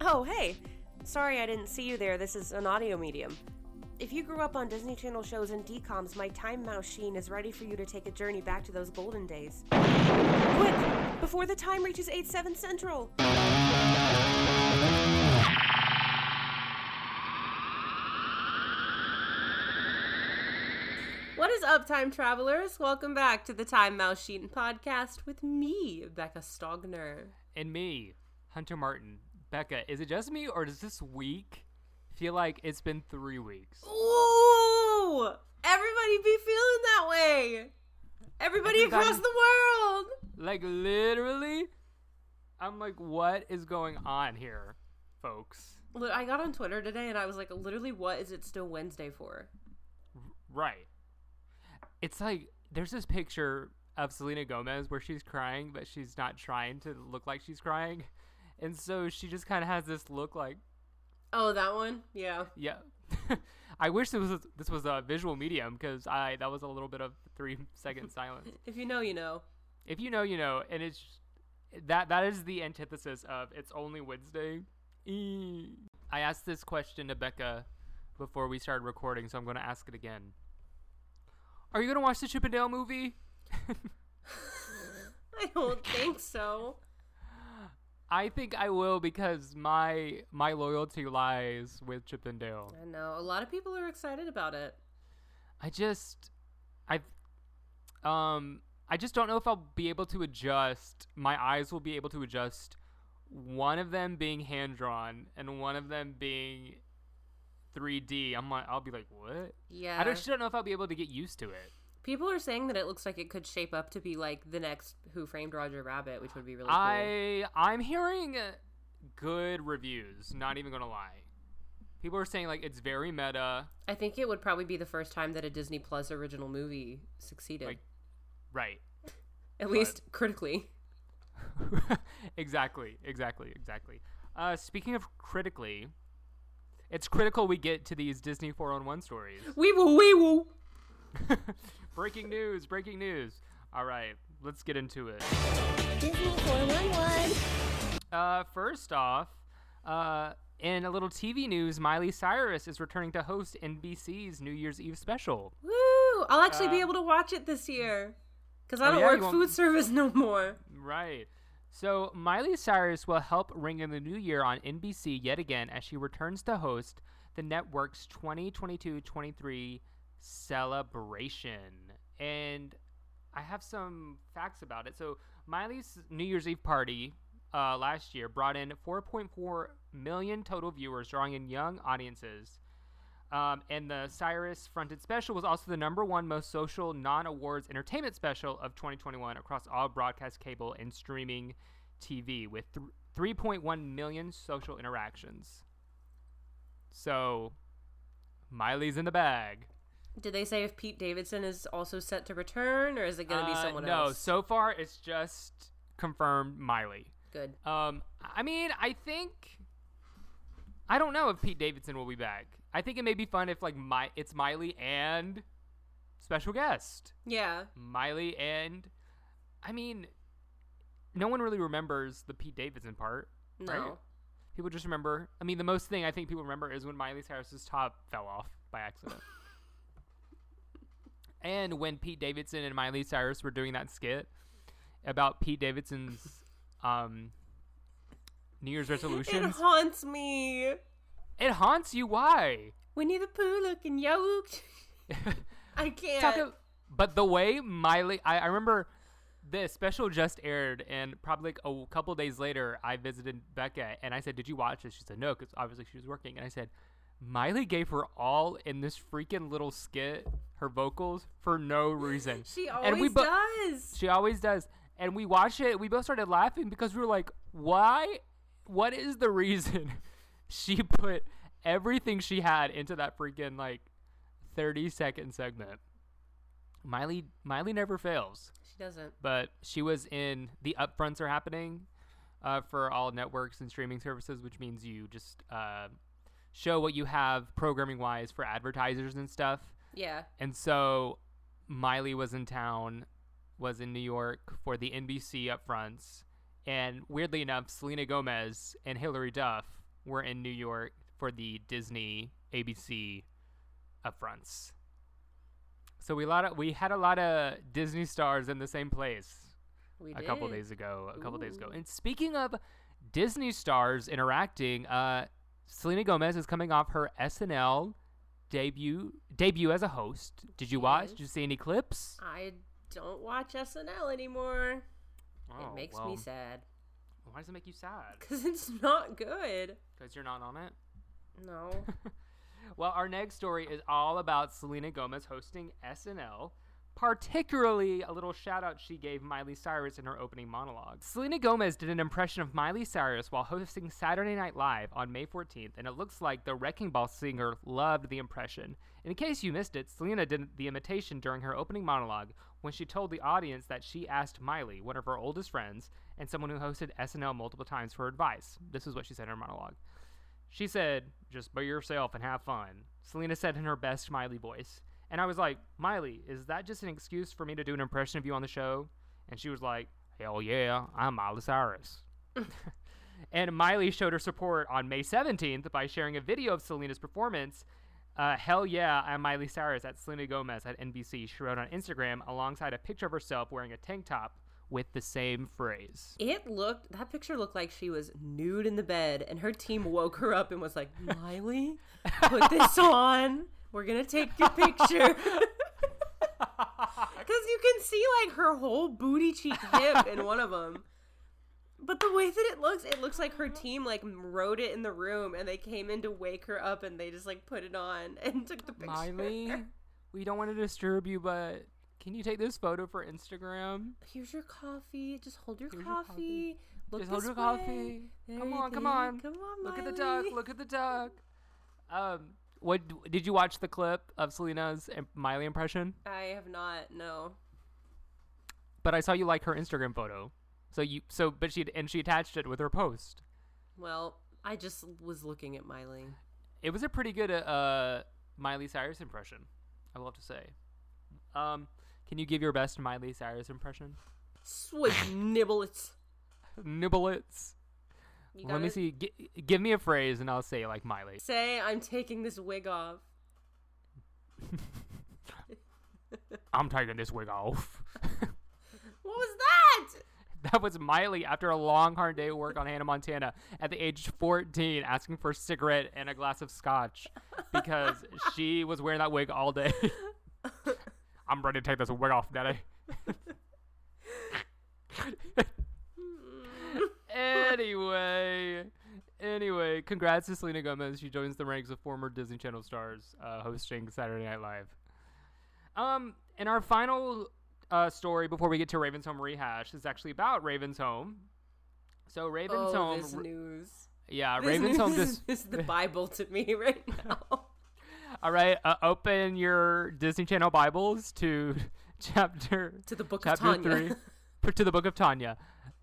Oh, hey. Sorry I didn't see you there. This is an audio medium. If you grew up on Disney Channel shows and DCOMs, my Time Machine is ready for you to take a journey back to those golden days. Quick! Before the time reaches 8 7 Central! What is up, time travelers? Welcome back to the Time Mouse Machine podcast with me, Becca Stogner. and me, Hunter Martin. Becca, is it just me or does this week feel like it's been three weeks? Ooh! Everybody be feeling that way! Everybody Everybody- across the world! Like literally, I'm like, what is going on here, folks? Look, I got on Twitter today and I was like, literally, what is it still Wednesday for? Right. It's like there's this picture of Selena Gomez where she's crying, but she's not trying to look like she's crying, and so she just kind of has this look like, Oh, that one? Yeah. yeah. I wish this was this was a visual medium because I that was a little bit of three second silence. If you know, you know. if you know, you know, and it's that that is the antithesis of it's only Wednesday. I asked this question to Becca before we started recording, so I'm going to ask it again. Are you going to watch the Chip 'n Dale movie? I don't think so. I think I will because my my loyalty lies with Chip 'n Dale. I know. A lot of people are excited about it. I just I um I just don't know if I'll be able to adjust. My eyes will be able to adjust one of them being hand drawn and one of them being 3D. I'm like I'll be like, "What?" Yeah. I just don't know if I'll be able to get used to it. People are saying that it looks like it could shape up to be like the next Who Framed Roger Rabbit, which would be really cool. I I'm hearing good reviews, not even to lie. People are saying like it's very meta. I think it would probably be the first time that a Disney Plus original movie succeeded. Like- Right. At least critically. exactly, exactly, exactly. Uh, speaking of critically, it's critical we get to these Disney 401 stories. Wee woo, wee woo. breaking news, breaking news. All right, let's get into it. Disney 411. Uh, first off, uh, in a little TV news, Miley Cyrus is returning to host NBC's New Year's Eve special. Woo! I'll actually be Uh, able to watch it this year. Because I Oh, don't yeah, work food service no more. Right. So Miley Cyrus will help ring in the new year on NBC yet again as she returns to host the network's 2022-23 celebration. And I have some facts about it. So Miley's New Year's Eve party uh, last year brought in 4.4 million total viewers, drawing in young audiences. Um, and the Cyrus fronted special was also the number one most social non awards entertainment special of 2021 across all broadcast cable and streaming TV with th- 3.1 million social interactions. So, Miley's in the bag. Did they say if Pete Davidson is also set to return, or is it going to be Uh, someone no, else? No, so far it's just confirmed Miley. Good. Um, I mean, I think I don't know if Pete Davidson will be back. I think it may be fun if like my it's Miley and special guest Yeah. Miley and I mean, no one really remembers the Pete Davidson part. No. Right? People just remember. I mean, the most thing I think people remember is when Miley Cyrus's top fell off by accident. And when Pete Davidson and Miley Cyrus were doing that skit about Pete Davidson's um, New Year's resolution, It haunts me. It haunts you. Why? Winnie the Pooh looking yoked. I can't. Talk but the way Miley, I, I remember the special just aired, and probably like a couple days later, I visited Becca and I said, "Did you watch this?" She said, "No," because obviously she was working. And I said, "Miley gave her all in this freaking little skit, her vocals for no reason." she and always we bo- does. She always does. And we watched it. We both started laughing because we were like, "Why what is the reason she put everything she had into that freaking like 30 second segment? Miley Miley never fails. She doesn't. But she was in the upfronts are happening uh, for all networks and streaming services, which means you just uh, show what you have programming wise for advertisers and stuff. Yeah. And so Miley was in town, was in New York for the NBC upfronts. And weirdly enough, Selena Gomez and Hilary Duff were in New York for the Disney ABC upfronts. So we lot of, we had a lot of Disney stars in the same place We a couple days ago. A couple days ago. And speaking of Disney stars interacting, uh, Selena Gomez is coming off her SNL debut debut as a host. Did you watch? Did you see any clips? I don't watch SNL anymore. Oh, it makes well, me sad. Why does it make you sad? Because it's not good. Because you're not on it. No. Well, our next story is all about Selena Gomez hosting SNL. Particularly, a little shout out she gave Miley Cyrus in her opening monologue. Selena Gomez did an impression of Miley Cyrus while hosting Saturday Night Live on May 14th, and it looks like the Wrecking Ball singer loved the impression. In case you missed it, Selena did the imitation during her opening monologue when she told the audience that she asked Miley, one of her oldest friends, and someone who hosted SNL multiple times for advice. This is what she said in her monologue. She said, just be yourself and have fun. Selena said in her best Miley voice. And I was like, Miley, is that just an excuse for me to do an impression of you on the show? And she was like, hell yeah, I'm Miley Cyrus. and Miley showed her support on May 17th by sharing a video of Selena's performance. Uh, hell yeah, I'm Miley Cyrus at Selena Gomez at NBC. She wrote on Instagram alongside a picture of herself wearing a tank top with the same phrase. It looked that picture looked like she was nude in the bed and her team woke her up and was like, Miley, put this on. We're gonna take your picture. Because you can see like her whole booty cheek hip in one of them. But the way that it looks, it looks like her team like wrote it in the room and they came in to wake her up and they just like put it on and took the picture. Miley, we don't want to disturb you, but can you take this photo for Instagram? Here's your coffee. Just hold your Here's your coffee. coffee. Look Just hold your way. coffee. Come on, come on. Come on, Look at the duck. Look at the duck. Um, what did you watch the clip of Selena's Miley impression? I have not. No. But I saw you like her Instagram photo. So you so but she and she attached it with her post. Well, I just was looking at Miley. It was a pretty good uh Miley Cyrus impression. I will have to say. Um, can you give your best Miley Cyrus impression? Sweet nibblets. Nibblets. You Let me gotta see. G- give me a phrase and I'll say like Miley. Say I'm taking this wig off. I'm taking this wig off. What was that? that was Miley after a long, hard day of work on Hannah Montana at the age of 14, asking for a cigarette and a glass of scotch because she was wearing that wig all day. I'm ready to take this wig off, Daddy. Anyway, anyway, congrats to Selena Gomez. She joins the ranks of former Disney Channel stars uh, hosting Saturday Night Live. Um, and our final uh, story before we get to Raven's Home rehash is actually about Raven's Home. So Raven's oh, Home, this news. yeah, This Raven's news Home. is, Just is the Bible to me right now. all right. Uh, open your Disney Channel Bibles to chapter to the book chapter of Tanya. three to the book of Tanya.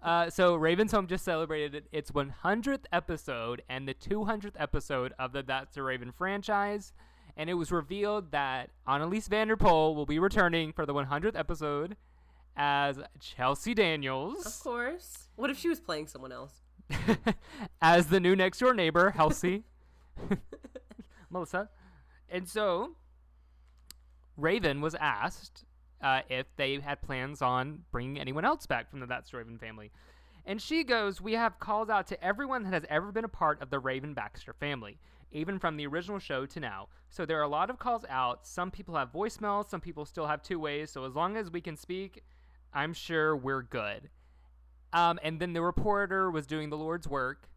Uh, so Raven's Home just celebrated its 100th episode and the 200th episode of the That's So Raven franchise, and it was revealed that Anneliese van der Pol will be returning for the 100th episode as Chelsea Daniels, of course. What if she was playing someone else? as the new next door neighbor, Halsey, Melissa, and so Raven was asked uh, if they had plans on bringing anyone else back from the That's Raven family. And she goes, We have calls out to everyone that has ever been a part of the Raven Baxter family, even from the original show to now. So there are a lot of calls out. Some people have voicemails, some people still have two ways. So as long as we can speak, I'm sure we're good. Um, and then the reporter was doing the Lord's work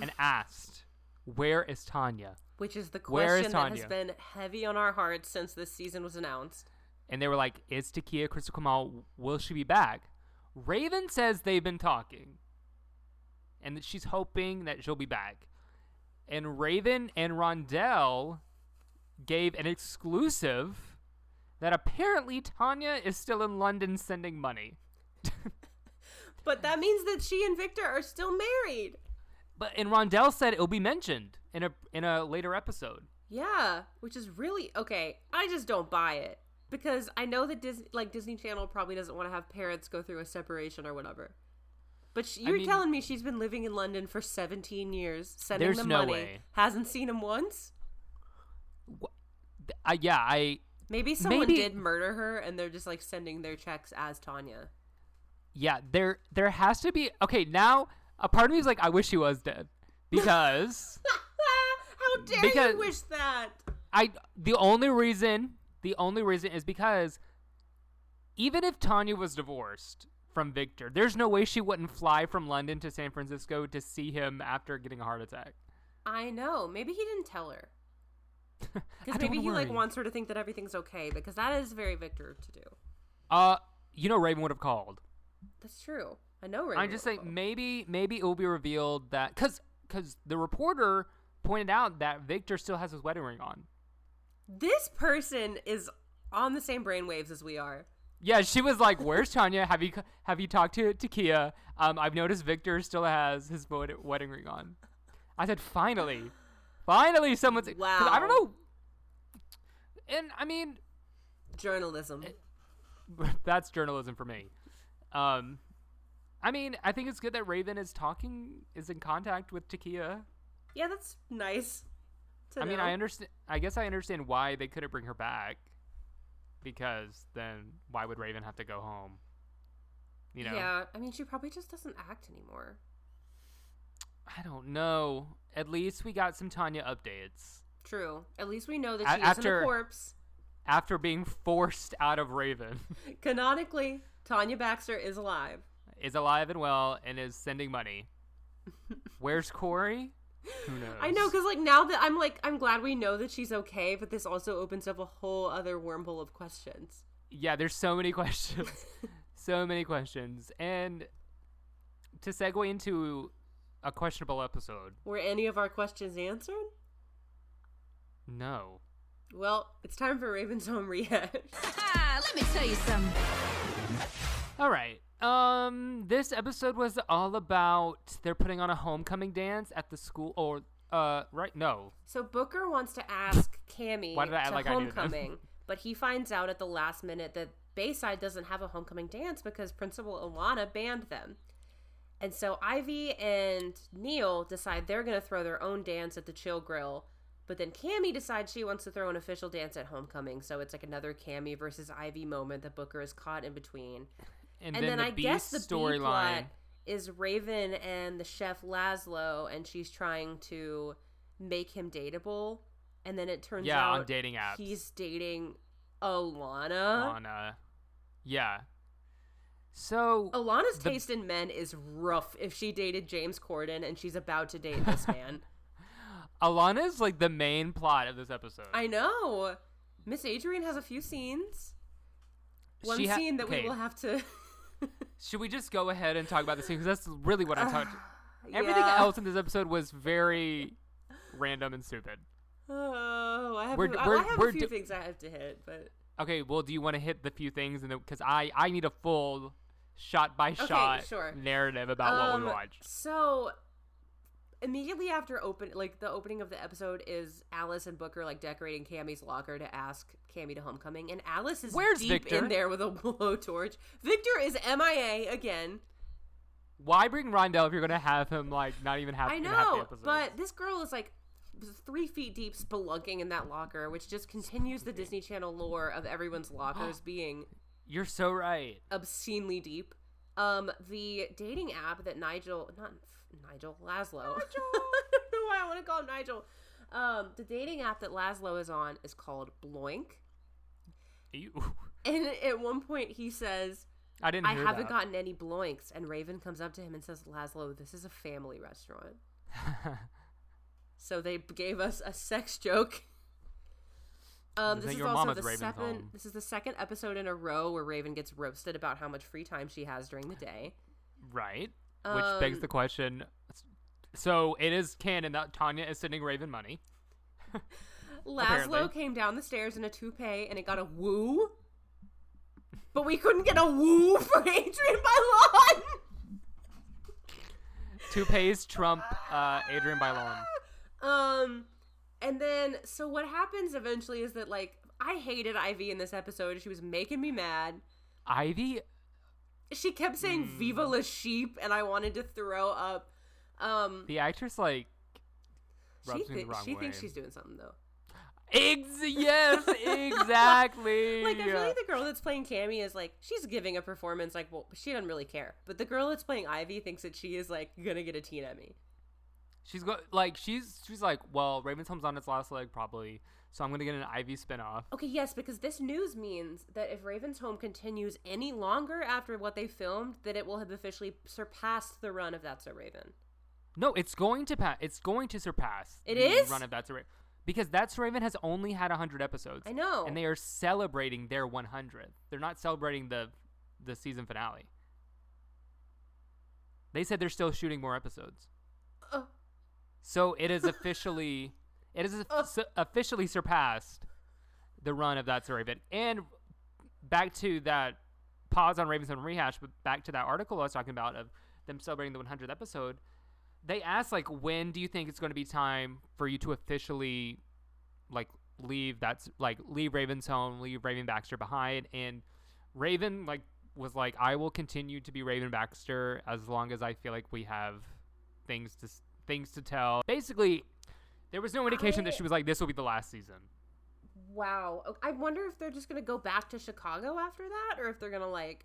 and asked, Where is Tanya? Which is the Where is question that has been heavy on our hearts since this season was announced. And they were like, "Is T'Keyah Crystal Keymáh? Will she be back?" Raven says they've been talking. and that she's hoping that she'll be back. And Raven and Rondell gave an exclusive that apparently Tanya is still in London sending money. But that means that she and Victor are still married. But and Rondell said it'll be mentioned in a in a later episode. Yeah, which is really okay. I just don't buy it because I know that Disney, like Disney Channel, probably doesn't want to have parents go through a separation or whatever. But sh- you're mean- telling me she's been living in London for 17 years, sending them no money, way. hasn't seen him once. Uh, yeah, I Maybe someone Maybe- did murder her, and they're just like sending their checks as Tanya. yeah there there has to be okay now. A part of me is like I wish she was dead because How dare Because- you wish that? I the only reason the only reason is because even if Tanya was divorced from Victor, there's no way she wouldn't fly from London to San Francisco to see him after getting a heart attack. I know. Maybe he didn't tell her. Because maybe he like wants her to think that everything's okay. Because that is very Victor to do. Uh, you know Raven would have called. That's true. I know. Raven I'm just saying call. maybe maybe it will be revealed that because because the reporter pointed out that Victor still has his wedding ring on. This person is on the same brainwaves as we are. Yeah, she was like, "Where's Tanya? Have you have you talked to to Kia? Um, I've noticed Victor still has his wedding ring on." I said, "Finally, finally, someone's." 'cause I don't know. And I mean, Journalism. that's journalism for me. Um, I mean, I think it's good that Raven is talking, is in contact with T'Keyah. yeah, that's nice. I mean, know. I understand. I guess I understand why they couldn't bring her back, because then why would Raven have to go home? You know. Yeah, I mean, she probably just doesn't act anymore. I don't know. At least we got some Tanya updates True. At least we know that A- she isn't a corpse. after being forced out of Raven. Canonically, Tanya Baxter is alive. is alive and well and is sending money. Where's Corey? Who knows? I know, because like now that I'm like, I'm glad we know that she's okay, but this also opens up a whole other wormhole of questions. Yeah, there's so many questions. so many questions. And to segue into a questionable episode, Were any of our questions answered? no. Well, it's time for Raven's Home Rehash. Ah, let me tell you something. All right. Um, this episode was all about they're putting on a homecoming dance at the school, or uh, right? No, So Booker wants to ask Cammy Why did I to like homecoming, but he finds out at the last minute that Bayside doesn't have a homecoming dance because Principal Alana banned them. And so Ivy and Neil decide they're going to throw their own dance at the Chill Grill. But then Cammy decides she wants to throw an official dance at homecoming. So it's like another Cammy versus Ivy moment that Booker is caught in between. And, And, then, then, the I B guess the storyline. is Raven and the chef Laszlo, and she's trying to make him dateable. And then it turns Yeah, out on dating apps. he's dating Alana. uh, yeah. So Alana's The- taste in men is rough if she dated James Corden and she's about to date this man. Alana is like the main plot of this episode. I know. Miss Adrienne has a few scenes. One ha- scene that okay. we will have to. Should we just go ahead and talk about the scene? Because that's really what I talked. Everything else in this episode was very random and stupid. Oh, I have, We're- a, we're- I have we're a few do- things I have to hit, but Okay, well, do you want to hit the few things, and because I I need a full shot by shot sure. narrative about what we Um, watched. So immediately after open like the opening of the episode is Alice and Booker like decorating Cammy's locker to ask Cammy to homecoming and Alice is Where's deep Victor? in there with a blowtorch. Victor is MIA again. Why bring Rondell if you're gonna have him like not even have I in half the know, episodes? but this girl is like three feet deep spelunking in that locker, which just continues the Disney Channel lore of everyone's lockers being you're so right. obscenely deep. Um, the dating app that Nigel, not Nigel, Laszlo. I don't know why I want to call him Nigel. Um, the dating app that Laszlo is on is called Bloink. You, And at one point he says, I didn't. I haven't that. gotten any Bloinks. And Raven comes up to him and says, Laszlo, this is a family restaurant. so they gave us a sex joke. Um, Is this is also the Raven's second. home? This is the second episode in a row where Raven gets roasted about how much free time she has during the day. right. Which begs Um, the question: So it is canon that Tanya is sending Raven money. Laszlo Apparently. came down the stairs in a toupee and it got a woo. But we couldn't get a woo for Adrienne Bailon. Toupees trump uh, Adrienne Bailon. Um, and then so what happens eventually is that like I hated Ivy in this episode. She was making me mad. Ivy, She kept saying Hmm. "Viva la sheep," and I wanted to throw up. Um, the actress, like she, rubs me thi- the wrong she thinks she's doing something though. Ex- yes, exactly. Like I feel like the girl that's playing Cammy is like she's giving a performance like well she doesn't really care, but the girl that's playing Ivy thinks that she is like gonna get a teen Emmy. She's go like she's she's like, well, Raven's Home's on its last leg probably, so I'm gonna get an Ivy spinoff. Okay, yes, because this news means that if Raven's Home continues any longer after what they filmed, that it will have officially surpassed the run of That's So Raven. No, it's going to pass. It's going to surpass. It the is? run of That's So Raven because That's So Raven has only had hundred episodes. I know. and they are celebrating their 100th. They're not celebrating the the season finale. They said they're still shooting more episodes. Uh, So it is officially it is su- officially surpassed the run of that a Raven. And back to that pause on Raven's Home rehash, but back to that article I was talking about of them celebrating the 100th episode. They asked like, when do you think it's going to be time for you to officially like leave that's like leave Raven's home, leave Raven Baxter behind? And Raven like was like, I will continue to be Raven Baxter as long as I feel like we have things to things to tell. Basically, there was no indication that she was like, this will be the last season. wow. I wonder if they're just gonna go back to Chicago after that, or if they're gonna like.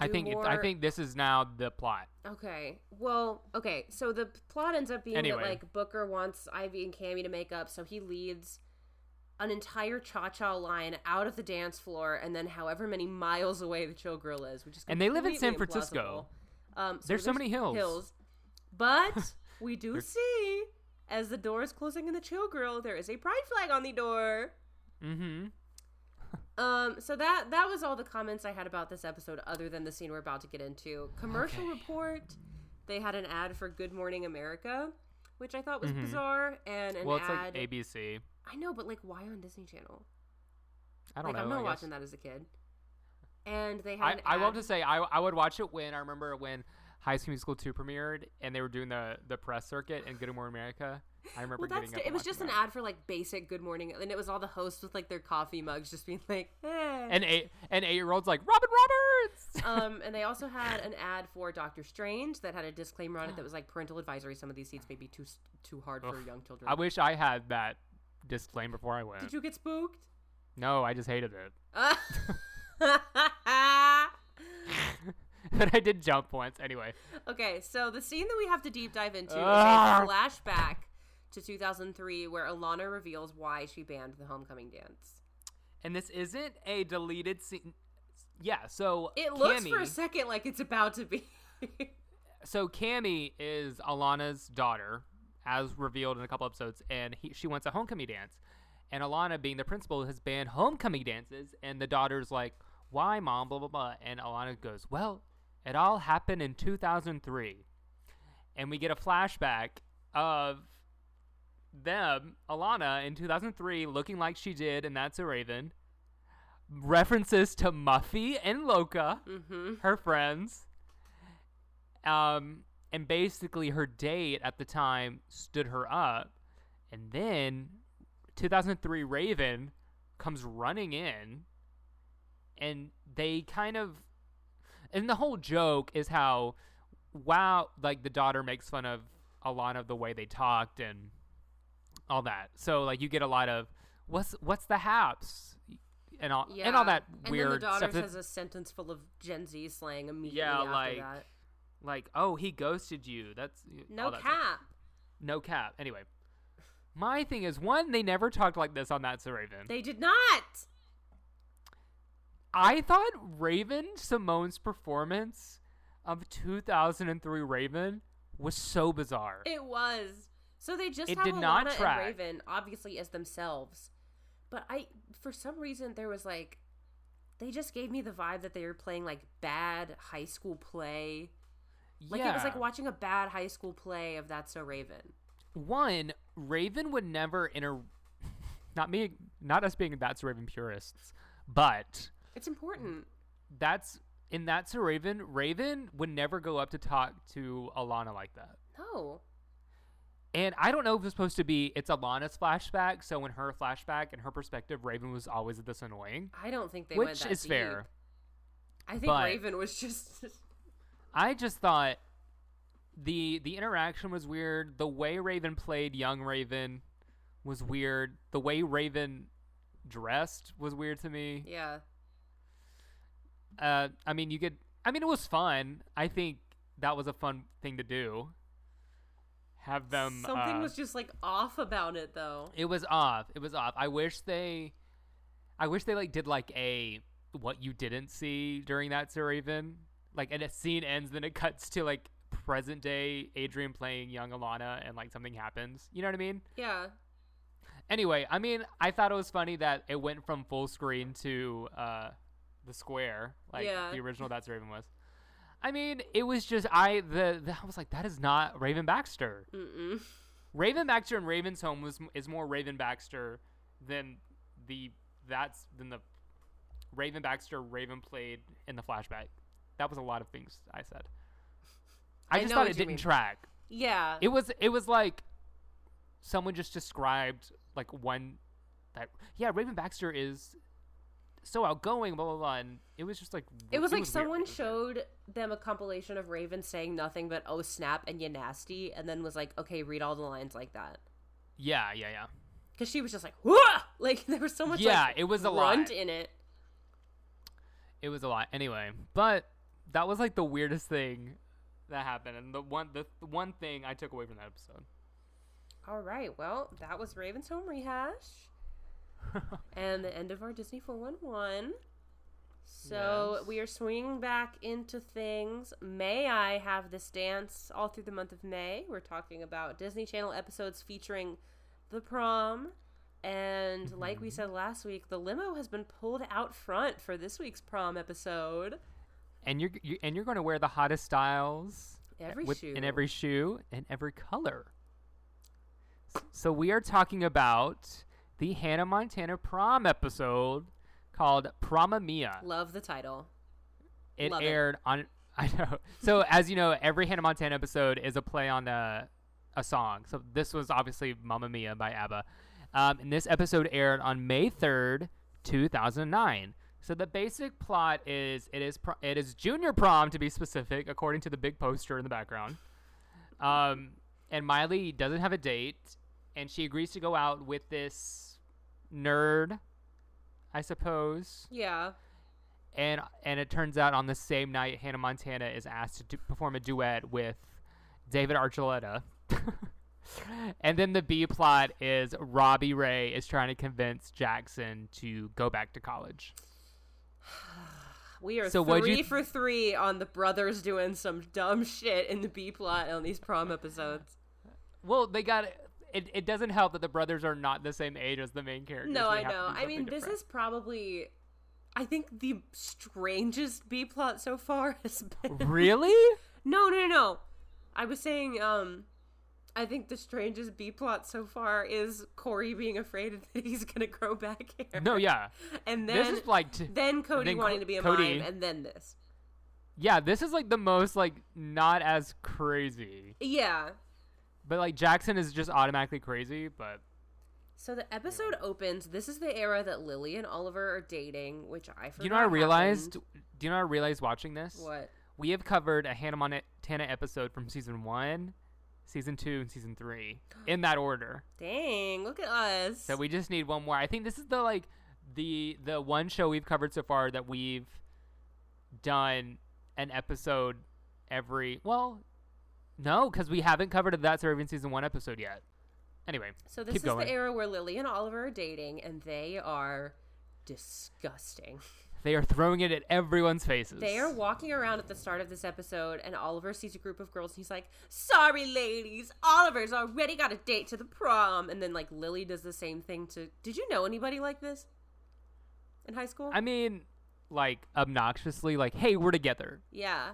I think it, I think this is now the plot. Okay. Well, okay. So the plot ends up being Anyway. that like Booker wants Ivy and Cammy to make up, so he leads an entire cha-cha line out of the dance floor, and then however many miles away the Chill Grill is, which is And they live in San Francisco. Um, There's so many hills. Hills, but we do see as the door is closing in the Chill Grill, there is a pride flag on the door. Mm-hmm. Um, so that that was all the comments I had about this episode, other than the scene we're about to get into. Commercial Okay. report. They had an ad for Good Morning America, which I thought was bizarre, and an Mm-hmm. Well, it's ad. like ABC. I know, but like, why on Disney Channel? I don't like, know. I'm not watching that as a kid. And they had. I, I love ad- to say I, I would watch it when I remember when High School Musical 2 premiered and they were doing the, the press circuit in Good Morning America. I remember Well, that's getting up it was just an ad for like basic Good Morning, and it was all the hosts with like their coffee mugs, just being like, eh. And eight and eight year olds like Robin Roberts. um, and they also had an ad for Doctor Strange that had a disclaimer on it that was like parental advisory. Some of these seats may be too too hard for young children. I wish I had that disclaimer before I went. Did you get spooked? No, I just hated it. Uh, but I did jump once anyway. okay, so the scene that we have to deep dive into Ah. is a flashback to 2003 where Alana reveals why she banned the homecoming dance. And this isn't a deleted scene. Yeah, so It looks for a second like it's about to be. so Cammy is Alana's daughter, as revealed in a couple episodes, and he, she wants a homecoming dance. And Alana, being the principal, has banned homecoming dances, and the daughter's like, "Why, mom?" Blah blah blah. And Alana goes, "Well, it all happened in 2003," and we get a flashback of them, Alana, in 2003, looking like she did, and That's So Raven. References to Muffy and Loca, mm-hmm. her friends. Um, and basically her date at the time stood her up, and then 2003 Raven comes running in, and they kind of, and the whole joke is how, wow, like the daughter makes fun of a lot of the way they talked and all that. So like you get a lot of what's what's the haps and all and all that And weird then the daughter stuff. has a sentence full of Gen Z slang immediately Yeah, after like, that. like oh he ghosted you that's No that stuff. cap. no cap anyway my thing is one they never talked like this on That's So Raven They did not. I thought raven simone's performance of 2003 raven was so bizarre It was. So they just It have did Alana not and track. Raven obviously as themselves. But I for some reason there was like they just gave me the vibe that they were playing like bad high school play. Like it was like watching a bad high school play of That's So Raven. one Raven would never inter not me not us being that's So Raven purists, but It's important. that's in That's So Raven. Raven would never go up to talk to Alana like that. No. And I don't know if it's supposed to be it's Alana's flashback, so in her flashback and her perspective, Raven was always this annoying, I don't think they went which that is deep. fair. I think but- Raven was just I just thought the the interaction was weird. The way Raven played young Raven was weird. The way Raven dressed was weird to me. yeah. Uh, I mean, you could. I mean, it was fun. I think that was a fun thing to do. Have them. Something uh, was just like off about it though. It was off. It was off. I wish they. I wish they like did like a what you didn't see during that Sir Raven. Like, and a scene ends, then it cuts to like present day Adrienne playing young Alana, and like something happens. You know what I mean? Yeah. Anyway, I mean, I thought it was funny that it went from full screen to uh, the square, like Yeah. the original That's Raven was. I mean, it was just I the, the I was like, that is not Raven Baxter. Mm-mm. Raven Baxter and Raven's Home was is more Raven Baxter than the that's than the Raven Baxter Raven played in the flashback. That was a lot of things I said. I I just thought it didn't mean. track. Yeah. It was it was like someone just described like one that yeah Raven Baxter is so outgoing blah blah blah and it was just like it was like weird. someone showed them a compilation of Raven saying nothing but "oh snap" and "you nasty," and then was like, "Okay, read all the lines like that." yeah yeah yeah Because she was just like, "Whoa!" Like there was so much. Yeah, like, it was a lot. in it. it was a lot anyway but that was like the weirdest thing that happened and the one the one thing I took away from that episode All right, well, that was Raven's Home Rehash. and the end of our Disney 411. So Yes. we are swinging back into things. May I have this dance all through the month of May? We're talking about Disney Channel episodes featuring the prom. And mm-hmm. like we said last week, the limo has been pulled out front for this week's prom episode. and you're, you and you're going to wear the hottest styles Every with- shoe. in every shoe and every color. So we are talking about the Hannah Montana prom episode called Promma Mia. Love the title. It Love it. aired on. I know. So as you know, every Hannah Montana episode is a play on a a song. So this was obviously Mamma Mia by ABBA. Um, and this episode aired on May third, two thousand nine. So the basic plot is it is pro- it is junior prom to be specific, according to the big poster in the background. Um, and Miley doesn't have a date, and she agrees to go out with this nerd, I suppose Yeah. and and it turns out on the same night Hannah Montana is asked to do, perform a duet with David Archuleta. and then the B plot is Robbie Ray is trying to convince Jackson to go back to college. We are So three th- for three on the brothers doing some dumb shit in the B plot on these prom episodes. Well, they got it. It doesn't help that the brothers are not the same age as the main characters. No, I know. I mean, this is probably, I think, the strangest B plot so far has been. really. No, no, no, no. I was saying, um, I think the strangest B plot so far is Corey being afraid that he's gonna grow back hair. No, yeah, and then this is like t- then Cody then Co- wanting to be a Cody- mime, and then this. yeah, this is like the most like not as crazy, Yeah. But like Jackson is just automatically crazy, but. So the episode opens. This is the era that Lily and Oliver are dating, which I forgot. you know what I realized? happened. Do you know what I realized watching this? What? We have covered a Hannah Montana episode from season one, season two, and season three in that order. Dang! Look at us. So we just need one more. I think this is the like the the one show we've covered so far that we've done an episode every. Well, no, because we haven't covered that Arabian season one episode yet. Anyway, So this is going. the era where Lily and Oliver are dating, and they are disgusting. They are throwing it at everyone's faces. They are walking around at the start of this episode, and Oliver sees a group of girls, and he's like, "Sorry, ladies, Oliver's already got a date to the prom." And then like Lily does the same thing to. Did you know anybody like this in high school? I mean, like obnoxiously, like, hey, we're together. yeah.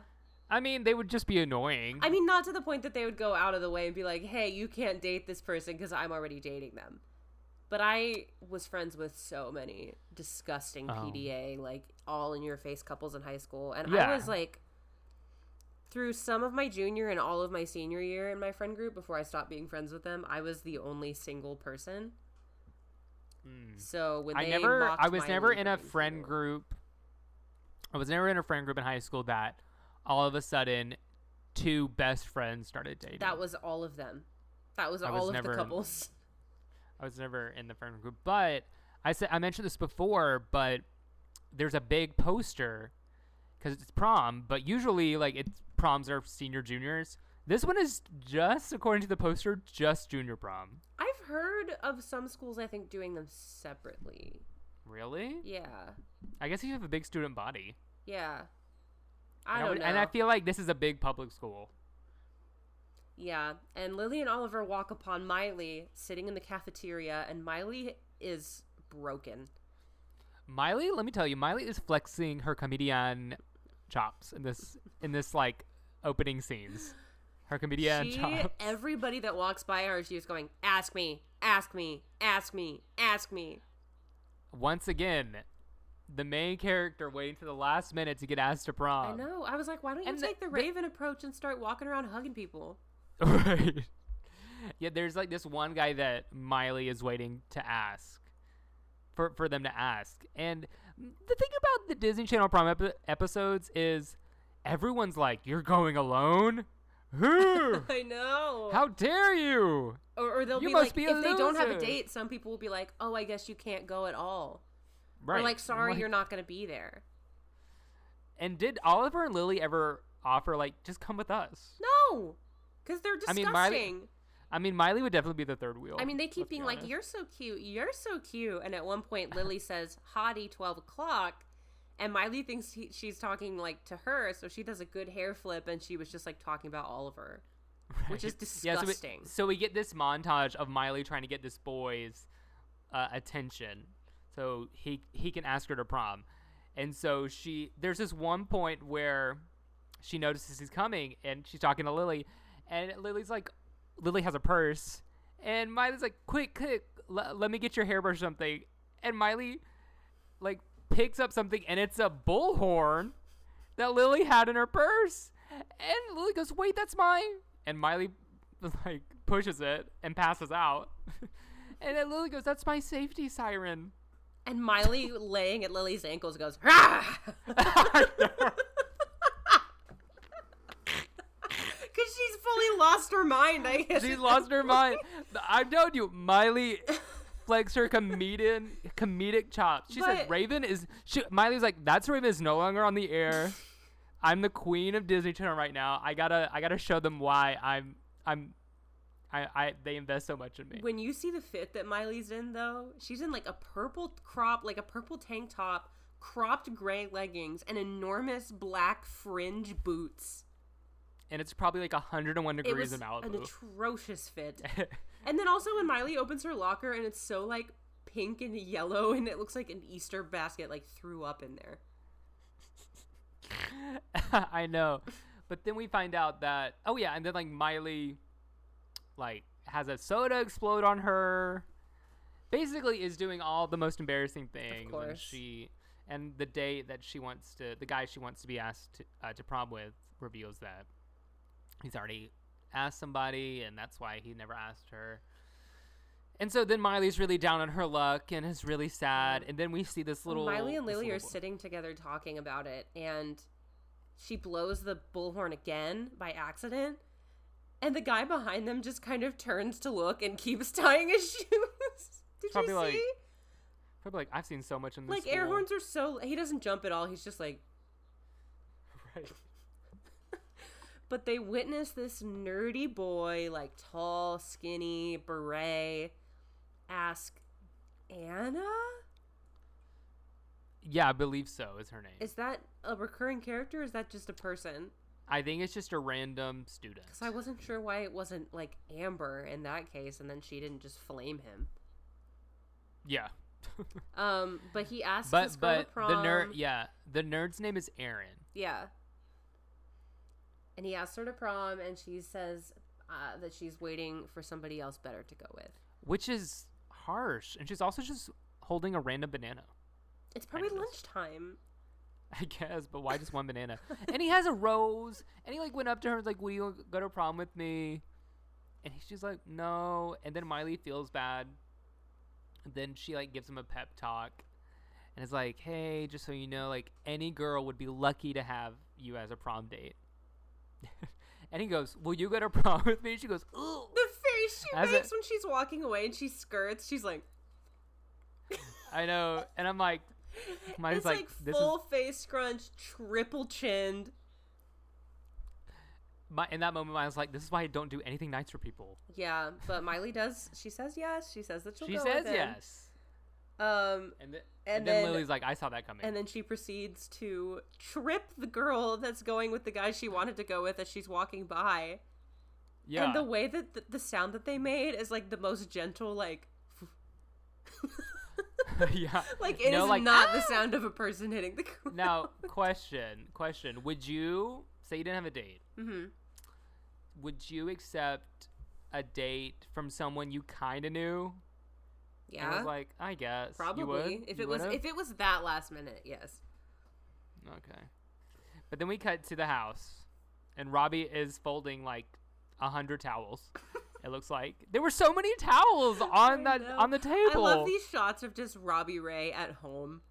I mean, they would just be annoying. I mean, not to the point that they would go out of the way and be like, "Hey, you can't date this person because I'm already dating them." But I was friends with so many disgusting Oh. PDA, like all in your face couples in high school, and Yeah. I was like, through some of my junior and all of my senior year in my friend group before I stopped being friends with them, I was the only single person. Hmm. So when. I never I was never in a friend group. I was never in a friend group in high school that all of a sudden two best friends started dating. That was all of them. That was I all was of never the couples. I was never in the friend group, but I said I mentioned this before, but there's a big poster because it's prom, but usually like it's proms are senior juniors. This one is just according to the poster, just junior prom. I've heard of some schools, I think, doing them separately. Really? Yeah. I guess you have a big student body. Yeah. I and, don't would- know. and I feel like this is a big public school. yeah. And Lily and Oliver walk upon Miley sitting in the cafeteria, and Miley is broken. Miley, let me tell you, Miley is flexing her comedian chops in this in this like opening scenes. Her comedian she, chops. everybody that walks by her, she's going, "Ask me, ask me, ask me, ask me." Once again, the main character waiting to the last minute to get asked to prom. I know. I was like, "Why don't you and take the, the- Raven approach and start walking around hugging people?" right. Yeah, there's like this one guy that Miley is waiting to ask for for them to ask. And the thing about the Disney Channel prom epi- episodes is everyone's like, "You're going alone? Who? I know. How dare you?" or, or they'll You be like, be if they don't have a date, some people will be like, "Oh, I guess you can't go at all." Right. Or like, "Sorry, Like- you're not going to be there." And did Oliver and Lily ever offer like just come with us? No, because they're I disgusting. mean, Miley- I mean, Miley would definitely be the third wheel. I mean, they keep let's be being like, "You're so cute, you're so cute," and at one point, Lily says, "Hottie, twelve o'clock," and Miley thinks he, she's talking like to her, so she does a good hair flip, and she was just like talking about Oliver, which is Yeah, so we- disgusting. so, we, get this montage of Miley trying to get this boy's uh, attention, so he he can ask her to prom, and so she there's this one point where she notices he's coming, and she's talking to Lily, and Lily's like, Lily has a purse, and Miley's like, quick, quick, l- let me get your hairbrush or something, and Miley like picks up something, and it's a bullhorn that Lily had in her purse. And Lily goes, "Wait, that's mine." And Miley like pushes it and passes out. and then Lily goes, "That's my safety siren." And Miley, laying at Lily's ankles, goes, "Ah!" Because she's fully lost her mind, I guess. She's lost her mind. I'm telling you, Miley flex her comedian comedic chops. She said But- Raven is she Miley's like, that's Raven is no longer on the air. I'm the queen of Disney Channel right now. I gotta I gotta show them why I'm I'm I, I they invest so much in me. When you see the fit that Miley's in, though, she's in like a purple crop, like a purple tank top, cropped gray leggings, and enormous black fringe boots. and it's probably like 101 It degrees was in Malibu. an atrocious fit. and then also when Miley opens her locker and it's so like pink and yellow and it looks like an Easter basket like threw up in there. I know. But then we find out that oh yeah, and then like Miley like has a soda explode on her. Basically is doing all the most embarrassing things course. she and the date that she wants to the guy she wants to be asked to, uh, to prom with reveals that he's already asked somebody and that's why he never asked her. And so then Miley's really down on her luck and is really sad. And then we see this little Miley and Lily are boy- sitting together talking about it and she blows the bullhorn again by accident. And the guy behind them just kind of turns to look and keeps tying his shoes. Did Probably you like, see? Probably like I've seen so much in this. Like air horns are so he doesn't jump at all. He's just like Right. but they witness this nerdy boy, like tall, skinny, beret, ask Anna? Yeah, I believe so. Is her name? Is that a recurring character? Or is that just a person? I think it's just a random student. Because I wasn't sure why it wasn't like Amber in that case, and then she didn't just flame him. Yeah. Um, but he asked but this girl to but prom. the nerd, yeah, the nerd's name is Aaron. Yeah. And he asked her to prom, and she says uh, that she's waiting for somebody else better to go with. which is harsh. And she's also just holding a random banana. It's probably lunchtime. I guess, but why just one banana? and he has a rose, and he like went up to her and was like, "Will you go to prom with me?" And he- she's like, "No." And then Miley feels bad. Then she like gives him a pep talk, and is like, "Hey, just so you know, like any girl would be lucky to have you as a prom date." and he goes, "Will you go to prom with me?" She goes, "Ooh." The face she As makes a- when she's walking away and she skirts, she's like, I know, and I'm like, Miley's it's like, like, "This is full face scrunch, triple chinned. my." In that moment, I was like, "This is why I don't do anything nice for people." Yeah, but Miley does. She says yes. She says that she'll she go says with yes, Um, and, th- And and, then, then- Lily's like, "I saw that coming." and then she proceeds to trip the girl that's going with the guy she wanted to go with as she's walking by. yeah, And the way that the, the sound that they made is like the most gentle, like yeah. like it is no, like, not the "Ah!" sound of a person hitting the ground. Now, question, question: Would you say you didn't have a date? hmm Would you accept a date from someone you kind of knew? Yeah, was like, I guess You probably. would? If You it was would've? if it was that last minute, yes. Okay. But then we cut to the house, and Robbie is folding like a hundred towels. it looks like there were so many towels on that on the table. I love these shots of just Robbie Ray at home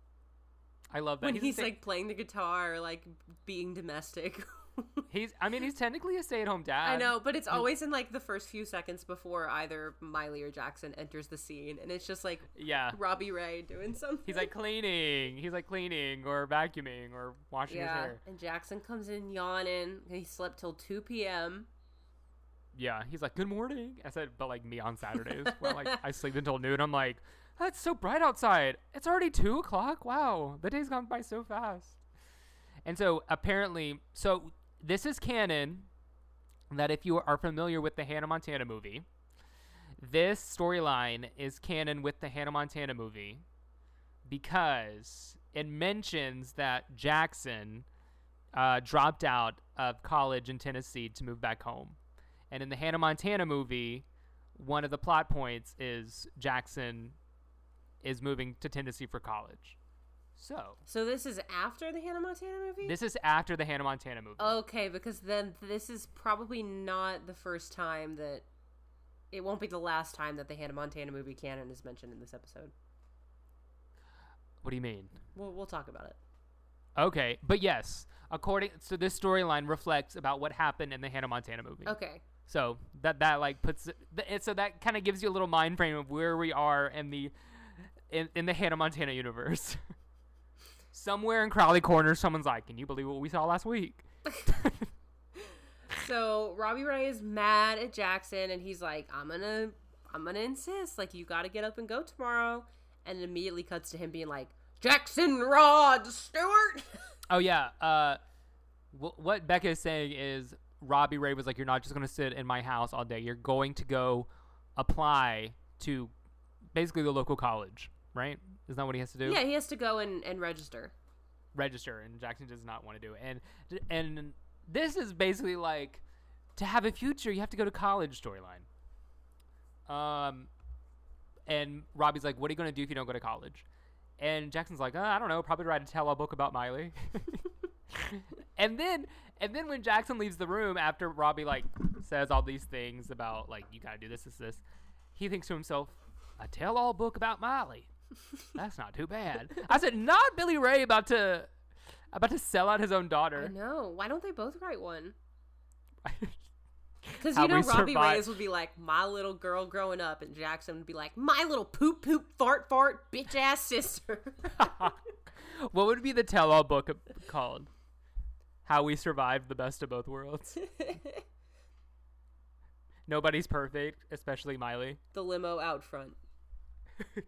I love that. when a he's, sta- like playing the guitar, like being domestic. he's. I mean, he's technically a stay-at-home dad. I know, but it's always in like the first few seconds before either Miley or Jackson enters the scene, and it's just like Yeah. Robbie Ray doing something. He's like cleaning. He's like cleaning or vacuuming or washing his yeah, hair. and Jackson comes in yawning. He slept till two p.m. Yeah, he's like, "Good morning." I said, but like me on Saturdays, where like I sleep until noon. I'm like, "Oh, "It's so bright outside. It's already two o'clock. Wow, the day's gone by so fast." And so apparently, so this is canon that if you are familiar with the Hannah Montana movie, this storyline is canon with the Hannah Montana movie because it mentions that Jackson uh, dropped out of college in Tennessee to move back home. And in the Hannah Montana movie, one of the plot points is Jackson is moving to Tennessee for college. So, So this is after the Hannah Montana movie. this is after the Hannah Montana movie. Okay, because then this is probably not the first time that it won't be the last time that the Hannah Montana movie canon is mentioned in this episode. what do you mean? We'll we'll talk about it. Okay, but yes, according so this storyline reflects about what happened in the Hannah Montana movie. Okay. So that that like puts it, so that kind of gives you a little mind frame of where we are in the in, in the Hannah Montana universe. Somewhere in Crowley Corner, someone's like, "Can you believe what we saw last week?" So Robbie Ray is mad at Jackson, and he's like, "I'm gonna, I'm gonna insist. Like, you got to get up and go tomorrow." And it immediately cuts to him being like, "Jackson Rod Stewart." Oh yeah. Uh, wh- what Becca is saying is Robbie Ray was like, "You're not just gonna sit in my house all day. You're going to go apply to basically the local college, right? Isn't that what he has to do? yeah, he has to go and, and register. register and Jackson does not want to do it. And and this is basically like to have a future you have to go to college storyline. Um and Robbie's like, "What are you going to do if you don't go to college?" And Jackson's like, uh, "I don't know, probably write a tell-all book about Miley." and then and then when Jackson leaves the room after Robbie like says all these things about like you got to do this this this, he thinks to himself, "A tell-all book about Miley." That's not too bad. I said, not Billy Ray about to about to sell out his own I daughter. know. Why don't they both write one? Because you know Robbie survive- Reyes would be like my little girl growing up, and Jackson would be like my little poop poop fart fart bitch ass sister. what would be the tell-all book called? How we survived the best of both worlds. Nobody's perfect, especially Miley. the limo out front.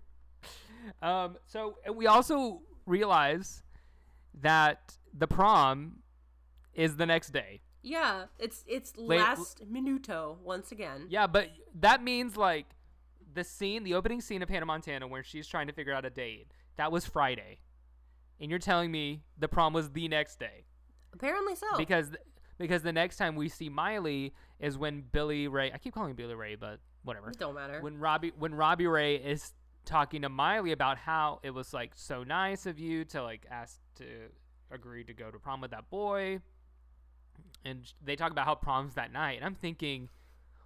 Um, so and we also realize that the prom is the next day. Yeah, it's it's Wait, last minuto once again. Yeah, but that means like the scene, the opening scene of Hannah Montana where she's trying to figure out a date. That was Friday. And you're telling me the prom was the next day. Apparently so. Because because the next time we see Miley is when Billy Ray. I keep calling Billy Ray, but whatever. It don't matter. When Robbie when Robbie Ray is talking to Miley about how it was like so nice of you to like ask to agree to go to prom with that boy, and they talk about how prom's that night, and I'm thinking,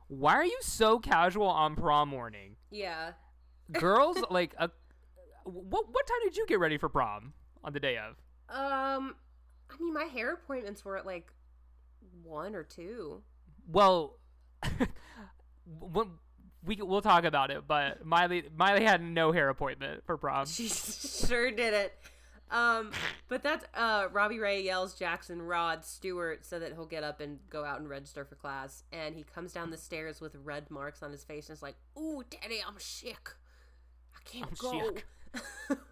why are you so casual on prom morning? yeah. Girls like a. What what time did you get ready for prom on the day of? Um, I mean, my hair appointments were at like one or two. Well, we we'll talk about it, but Miley Miley had no hair appointment for prom. She sure did it. Um, but that's uh, Robbie Ray yells Jackson Rod Stewart so that he'll get up and go out and register for class. And he comes down the stairs with red marks on his face and is like, "Ooh, Daddy, I'm sick. I can't I'm go."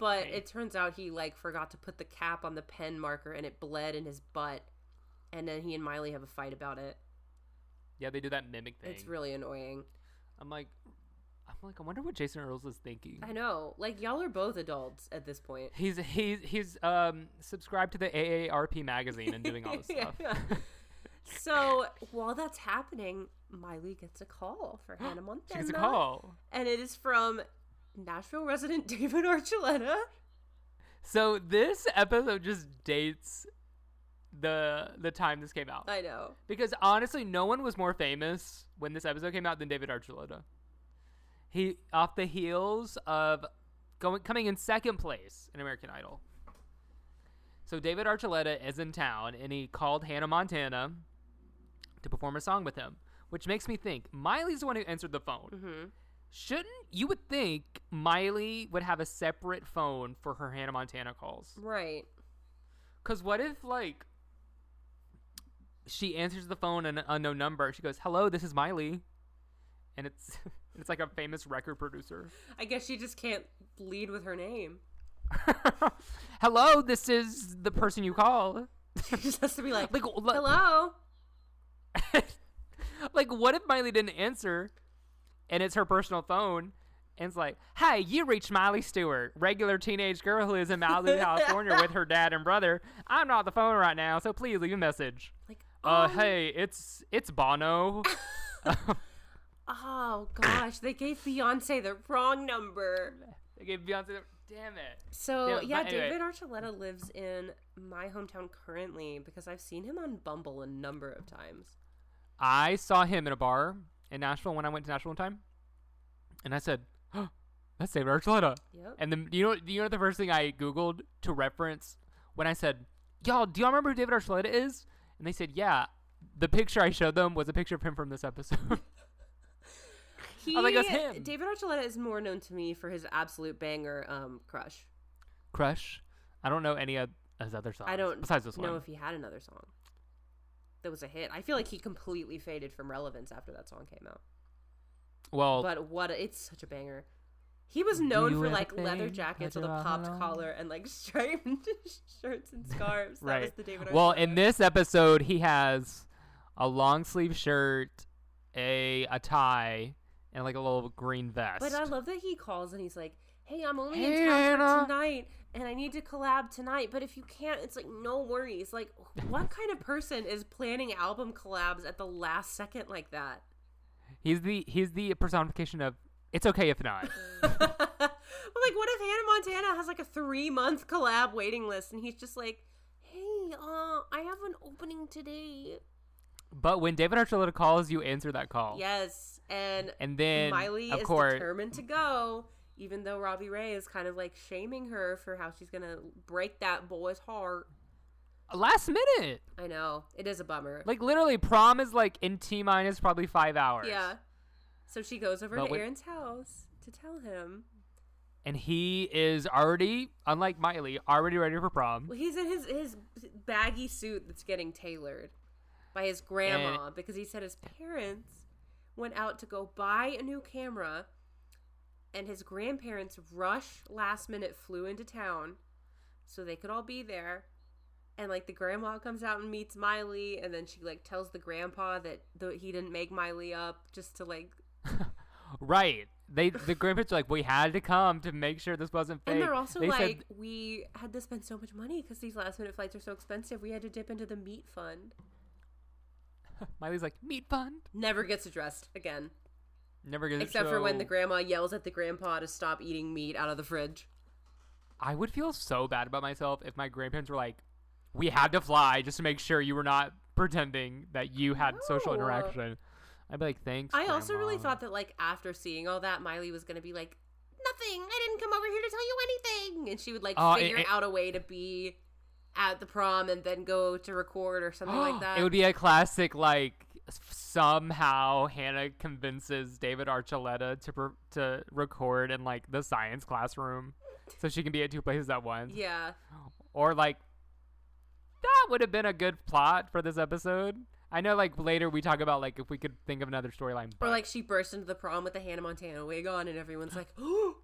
sick." but Right. it turns out he like forgot to put the cap on the pen marker and it bled in his butt. And then he and Miley have a fight about it. Yeah, they do that mimic thing. It's really annoying. I'm like, I'm like, I wonder what Jason Earles is thinking. I know. Like y'all are both adults at this point. He's he's he's um subscribed to the AARP magazine and doing all this stuff. So while that's happening, Miley gets a call for Hannah Montana. she gets a call. and it is from Nashville resident David Archuleta. So this episode just dates the the time this came out. I know. Because honestly, no one was more famous when this episode came out than David Archuleta. He off the heels of going coming in second place in American Idol. So David Archuleta is in town and he called Hannah Montana to perform a song with him, which makes me think Miley's the one who answered the phone. hmm Shouldn't you would think Miley would have a separate phone for her Hannah Montana calls? Right. Cause what if like she answers the phone and an unknown number? She goes, "Hello, this is Miley," and it's it's like a famous record producer. I guess she just can't lead with her name. Hello, this is the person you call. She just has to be like, Like, "Hello." like, what if Miley didn't answer, and it's her personal phone? And it's like, hey, you reached Miley Stewart, regular teenage girl who lives in Malibu, California with her dad and brother. I'm not on the phone right now, so please leave a message. Like, Uh, oh, hey, it's it's Bono. Oh gosh, they gave Beyonce the wrong number. They gave Beyonce. The, damn it. So Yeah, yeah, anyway. David Archuleta lives in my hometown currently because I've seen him on Bumble a number of times. I saw him in a bar in Nashville when I went to Nashville one time, and I said, oh, "That's David Archuleta." Yep. And then you know, you know the first thing I googled to reference when I said, "Y'all, do y'all remember who David Archuleta is?" And they said, "Yeah." The picture I showed them was a picture of him from this episode. He, was like, "That's him." David Archuleta is more known to me for his absolute banger, um, "Crush." Crush. I don't know any of his other songs. I don't besides this know one. if he had another song that was a hit. I feel like he completely faded from relevance after that song came out. well, But what? A, it's such a banger. He was known for like leather jackets with a popped collar and like striped shirts and scarves. That was right. the David. well, in this episode, he has a long sleeve shirt, a a tie, and like a little green vest. But I love that he calls and he's like, "Hey, I'm only Hey, in town Hannah." for tonight, and I need to collab tonight. But if you can't, it's like no worries. Like, what kind of person is planning album collabs at the last second like that? he's the he's the personification of it's okay if not. but like, what if Hannah Montana has like a three month collab waiting list, and he's just like, "Hey, uh, I have an opening today." but when David Archuleta calls, you answer that call. Yes, and And then Miley of is course, determined to go, even though Robbie Ray is kind of like shaming her for how she's gonna break that boy's heart. last minute. I know it is a bummer. Like literally, prom is like in t minus probably five hours. yeah. So she goes over But to when- Aaron's house to tell him. And he is already, unlike Miley, already ready for prom. Well, he's in his his baggy suit that's getting tailored by his grandma because he said his parents went out to go buy a new camera, and his grandparents rush last minute flew into town, so they could all be there. And like the grandma comes out and meets Miley, and then she like tells the grandpa that the, he didn't make Miley up just to like Right. they the grandparents are like, we had to come to make sure this wasn't fake. And they're also They said- like, we had to spend so much money because these last minute flights are so expensive. We had to dip into the meat fund. Miley's like, meat fund. Never gets addressed again, Never gets except for when the grandma yells at the grandpa to stop eating meat out of the fridge. I would feel so bad about myself if my grandparents were like, we had to fly just to make sure you were not pretending that you had social interaction. I'd be like, thanks. I also really thought that like after seeing all that, Miley was gonna be like, nothing. I didn't come over here to tell you anything, and she would like uh, it- figure it- out a way to be at the prom and then go to record or something like that. It would be a classic, like somehow Hannah convinces David Archuleta to per- to record in like the science classroom, so she can be at two places at once. yeah. Or like that would have been a good plot for this episode. I know, like later we talk about like if we could think of another storyline. Or like she burst into the prom with the Hannah Montana wig on, and everyone's like, "Oh,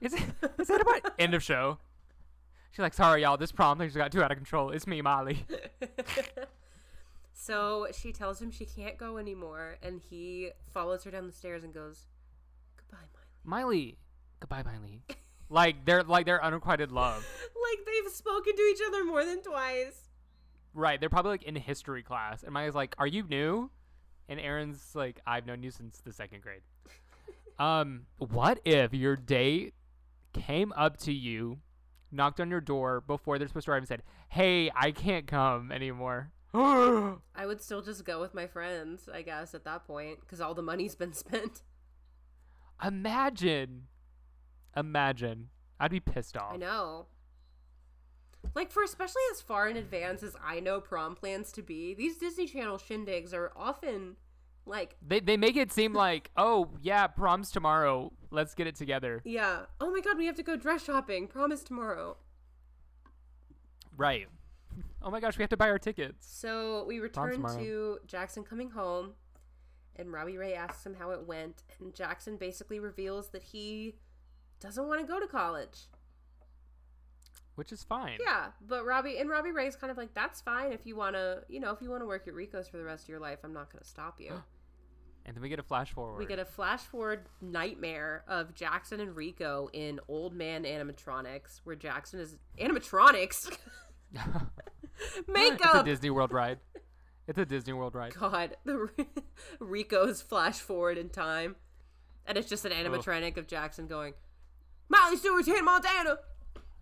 is it is that about end of show? She's like, sorry y'all, this prom thing's got too out of control. It's me, Molly. so she tells him she can't go anymore, and he follows her down the stairs and goes, "Goodbye, Miley." Miley, goodbye, Miley. like they're like they're unrequited love. Like they've spoken to each other more than twice. Right. They're probably like in history class. And Miley's like, Are you new? And Aaron's like, I've known you since the second grade. um, what if your date came up to you, knocked on your door before they're supposed to arrive and said, Hey, I can't come anymore. I would still just go with my friends, I guess, at that point, because all the money's been spent. Imagine. Imagine. I'd be pissed off. I know. Like for especially as far in advance as I know prom plans to be, these Disney Channel shindigs are often like, They, they make it seem like, oh, yeah, prom's tomorrow. Let's get it together. yeah, oh my god, we have to go dress shopping. Prom is tomorrow. Right. Oh my gosh, we have to buy our tickets. So we return to Jackson coming home, and Robbie Ray asks him how it went, and Jackson basically reveals that he doesn't want to go to college. Which is fine. Yeah, but Robbie and Robbie Ray's kind of like, that's fine if you want to, you know, if you want to work at Rico's for the rest of your life, I'm not going to stop you. And then we get a flash forward. we get a flash forward nightmare of Jackson and Rico in old man animatronics, where Jackson is animatronics It's a. Disney World ride. It's a Disney World ride. God, the Rico's flash forward in time, and it's just an animatronic of Jackson going, "Miley Stewart's Hannah Montana."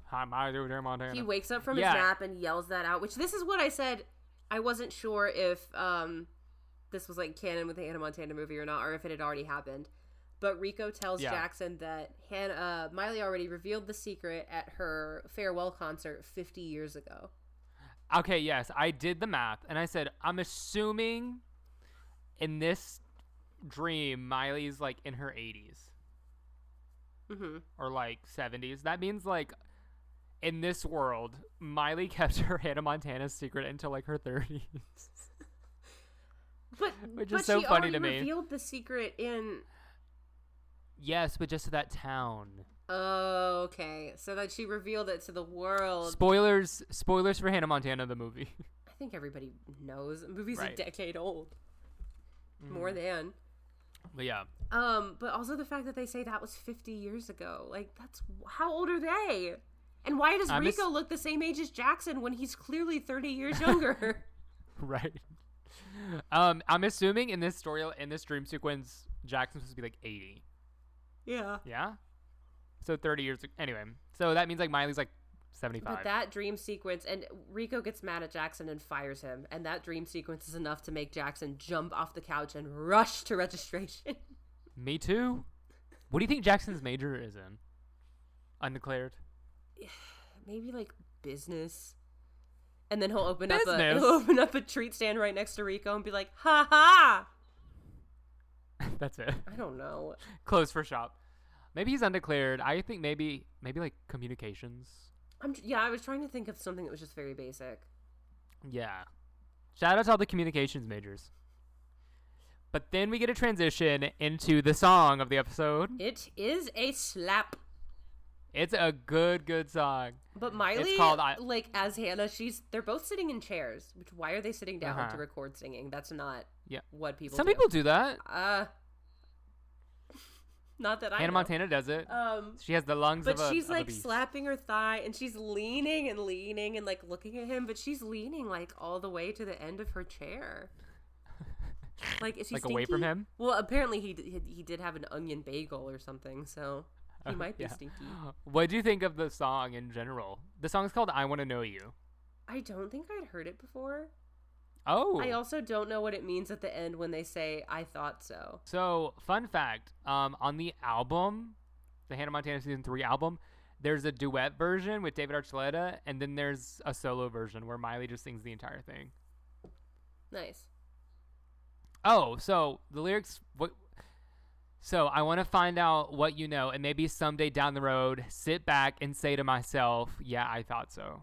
Hi, my dude, Montana. He wakes up from Yeah. his nap and yells that out. Which this is what I said. I wasn't sure if um this was like canon with the Hannah Montana movie or not, or if it had already happened. But Rico tells Yeah. Jackson that Hannah, uh, Miley already revealed the secret at her farewell concert 50 years ago. Okay, yes, I did the math, and I said I'm assuming in this dream Miley's like in her 80s hmm or like 70s. That means like in this world, Miley kept her Hannah Montana secret until like her 30s. But Which but is so she funny already to me. revealed the secret in. Yes, but just to that town. Oh, okay. So that she revealed it to the world. Spoilers, spoilers for Hannah Montana the movie. I think everybody knows. The movie's Right. a decade old. Mm-hmm. More than. but yeah, Um, but also the fact that they say that was 50 years ago. Like, that's how old are they? And why does I'm Rico ass- look the same age as Jackson when he's clearly 30 years younger? right. Um, I'm assuming in this story, in this dream sequence, Jackson's supposed to be like 80. Yeah. Yeah. So 30 years. Anyway, so that means like Miley's like 75. But that dream sequence, and Rico gets mad at Jackson and fires him. And that dream sequence is enough to make Jackson jump off the couch and rush to registration. Me too. What do you think Jackson's major is in? Undeclared. Maybe like business. And then he'll open up a he'll open up a treat stand right next to Rico and be like, "Ha ha!" That's it. I don't know. Closed for shop. Maybe he's undeclared. I think maybe maybe like communications. I'm yeah. I was trying to think of something that was just very basic. Yeah. Shout out to all the communications majors. But then we get a transition into the song of the episode. It is a slap. It's a good, good song. But Miley, it's called I- like as Hannah, she's they're both sitting in chairs. Which why are they sitting down Uh-huh. to record singing? That's not Yeah. what people. Some do. people do that. Uh, Not that I Hannah know. Montana does it. Um, she has the lungs but of a she's like slapping her thigh and she's leaning and leaning and like looking at him, but she's leaning like all the way to the end of her chair. Like is he Like, away from him? Well, apparently he d- he- did have an onion bagel or something, so he might be Yeah. stinky. What do you think of the song in general? The song's called "I Want to Know You." I don't think I'd heard it before. Oh, I also don't know what it means at the end when they say "I thought so." So, fun fact: um, on the album, the Hannah Montana season three album, there's a duet version with David Archuleta, and then there's a solo version where Miley just sings the entire thing. Nice. Oh, so the lyrics. What? So I want to find out what you know, and maybe someday down the road, sit back and say to myself, "Yeah, I thought so."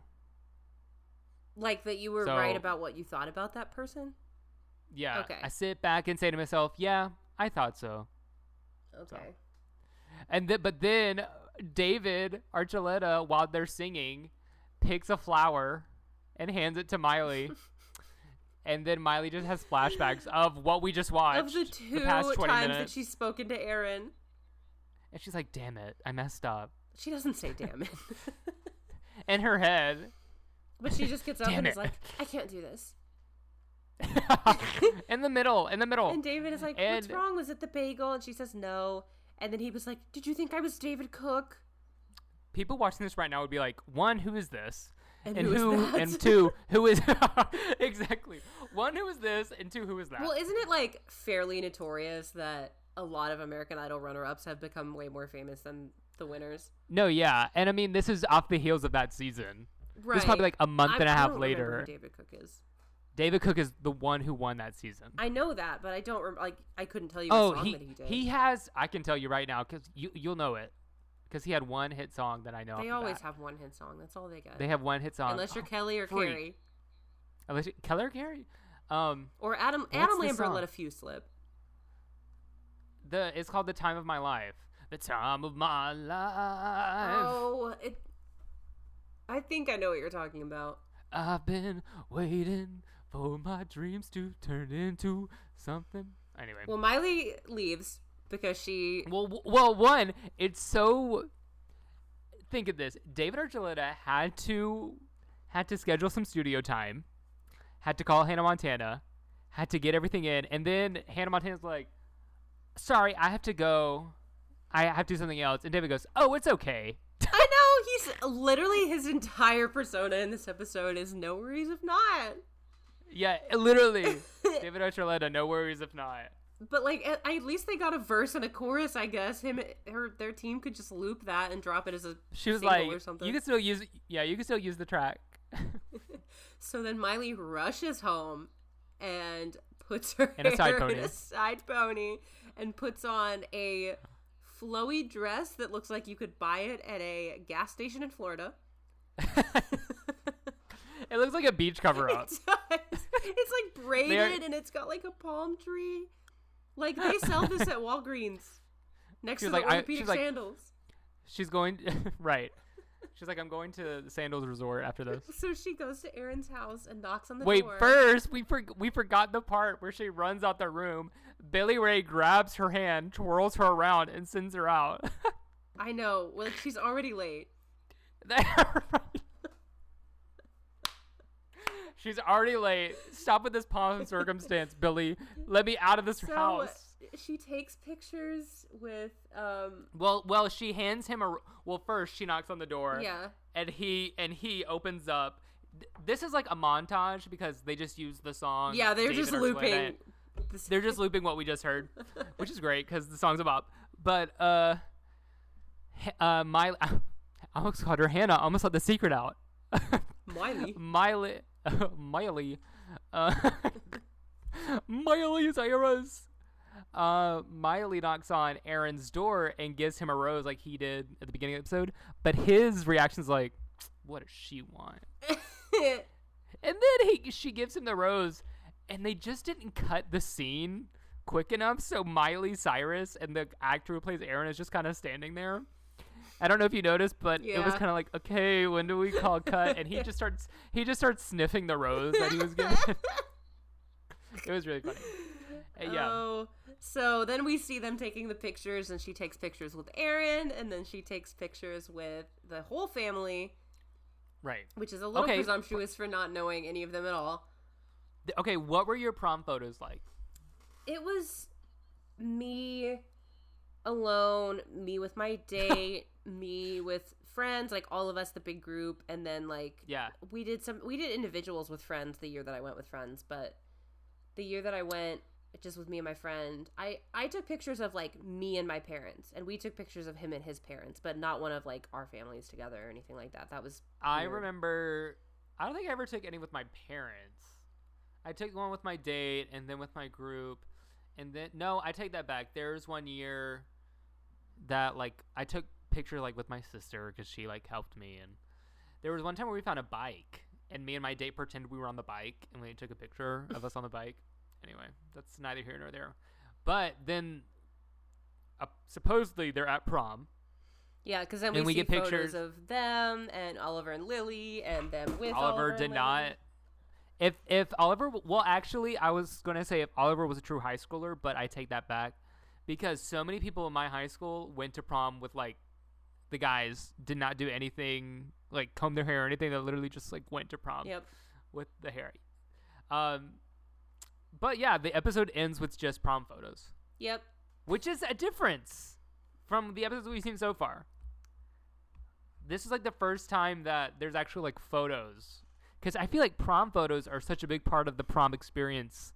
Like that you were right about what you thought about that person. Yeah. Okay. I sit back and say to myself, "Yeah, I thought so." Okay. And th- but then uh, David Archuleta, while they're singing, picks a flower and hands it to Miley. and then Miley just has flashbacks of what we just watched Of the two past 20 times that she's spoken to Aaron, and she's like, "Damn it, I messed up." she doesn't say "damn it," In her head. But she just gets up and it. is like, "I can't do this." in the middle, in the middle. And David is like, "What's Oh, wrong? Was it the bagel?" And she says, "No." And then he was like, "Did you think I was David Cook?" People watching this right now would be like, "One, who is this?" And and who who, and two, who is exactly one, who is this, and two, who is that? Well, isn't it like fairly notorious that a lot of American Idol runner-ups have become way more famous than the winners? No, yeah, and I mean this is off the heels of that season. Right. This is probably like a month I- and a half don't remember later. who David Cook is. David Cook is the one who won that season. I know that, but I don't rem- like. I couldn't tell you oh, what song he that he did. he has. I can tell you right now because you you'll know it because he had one hit song that I know. they always have one hit song. That's all they get. They have one hit song. Unless you're Oh, Kelly or freak. Carrie Unless you, Kelly or Carrie. Um, or Adam. Adam Lambert let a few slip. the it's called the time of my life. The time of my life. Oh, it. I think I know what you're talking about. I've been waiting for my dreams to turn into something. Anyway. Well, Miley leaves because she. Well, w- well, one, it's so. Think of this: David Archuleta had to had to schedule some studio time, had to call Hannah Montana, had to get everything in, and then Hannah Montana's like, "Sorry, I have to go. I have to do something else." And David goes, "Oh, it's okay." I know he's literally his entire persona in this episode is no worries if not. Yeah, literally, David Archuleta, no worries if not. But like, at, at least they got a verse and a chorus. I guess him, her, their team could just loop that and drop it as a She was like, or something. "You can still use, yeah, you can still use the track." So then Miley rushes home and puts her And a side hair in pony. a side pony and puts on a flowy dress that looks like you could buy it at a gas station in Florida. it looks like a beach cover up. It does. It's like braided and it's got like a palm tree. Like they sell this at Walgreens next to was the like, I- orthopedic she's like- sandals. She's going right. She's like, I'm going to the Sandals Resort after this. So she goes to Aaron's house and knocks on the door. Wait, first we for- we forgot the part where she runs out the room. Billy Ray grabs her hand, twirls her around, and sends her out. I know. Well, she's already late. She's already late. Stop with this pomp and circumstance, Billy. Let me out of this So house. she takes pictures with um Well, well, she hands him a. Well, first she knocks on the door. yeah. and he and he opens up. This is like a montage because they just use the song. Yeah, they're David just looping. They're just looping what we just heard, which is great because the song's about. But uh, uh, Miley, I almost called her Hannah. I almost let the secret out. Miley. Miley, Miley, uh, Miley Cyrus. Uh, Miley knocks on Aaron's door and gives him a rose like he did at the beginning of the episode, but his reaction's like, "What does she want?" And then he she gives him the rose, and they just didn't cut the scene quick enough, so Miley Cyrus and the actor who plays Aaron is just kind of standing there. I don't know if you noticed, but it was kind of like, okay, when do we call cut? And he just starts he just starts sniffing the rose that he was given. it was really funny. Uh, yeah. Oh, So then we see them taking the pictures, and she takes pictures with Aaron, and then she takes pictures with the whole family, Right. which is a little Okay. presumptuous for not knowing any of them at all. Okay, what were your prom photos like? It was me alone, me with my date, me with friends, like all of us, the big group, and then like Yeah. we did some we did individuals with friends the year that I went with friends, but the year that I went just with me and my friend, I I took pictures of like me and my parents, and we took pictures of him and his parents, but not one of like our families together or anything like that. That was I remember. I don't think I ever took any with my parents. I took one with my date, and then with my group, and then no, I take that back. There's one year that like I took picture like with my sister because she like helped me, and there was one time where we found a bike, and me and my date pretended we were on the bike, and we took a picture of us on the bike. Anyway, that's neither here nor there. But then, uh, supposedly they're at prom. Yeah, because then we, we see get pictures- of them and Oliver and Lily and them with Oliver and did not. If if Oliver, well, actually, I was gonna say if Oliver was a true high schooler, but I take that back because so many people in my high school went to prom with like the guys did not do anything like comb their hair or anything. They literally just like went to prom Yep. with the hair. Um, but yeah, the episode ends with just prom photos, Yep. which is a difference from the episodes we've seen so far. This is like the first time that there's actually like photos, because I feel like prom photos are such a big part of the prom experience,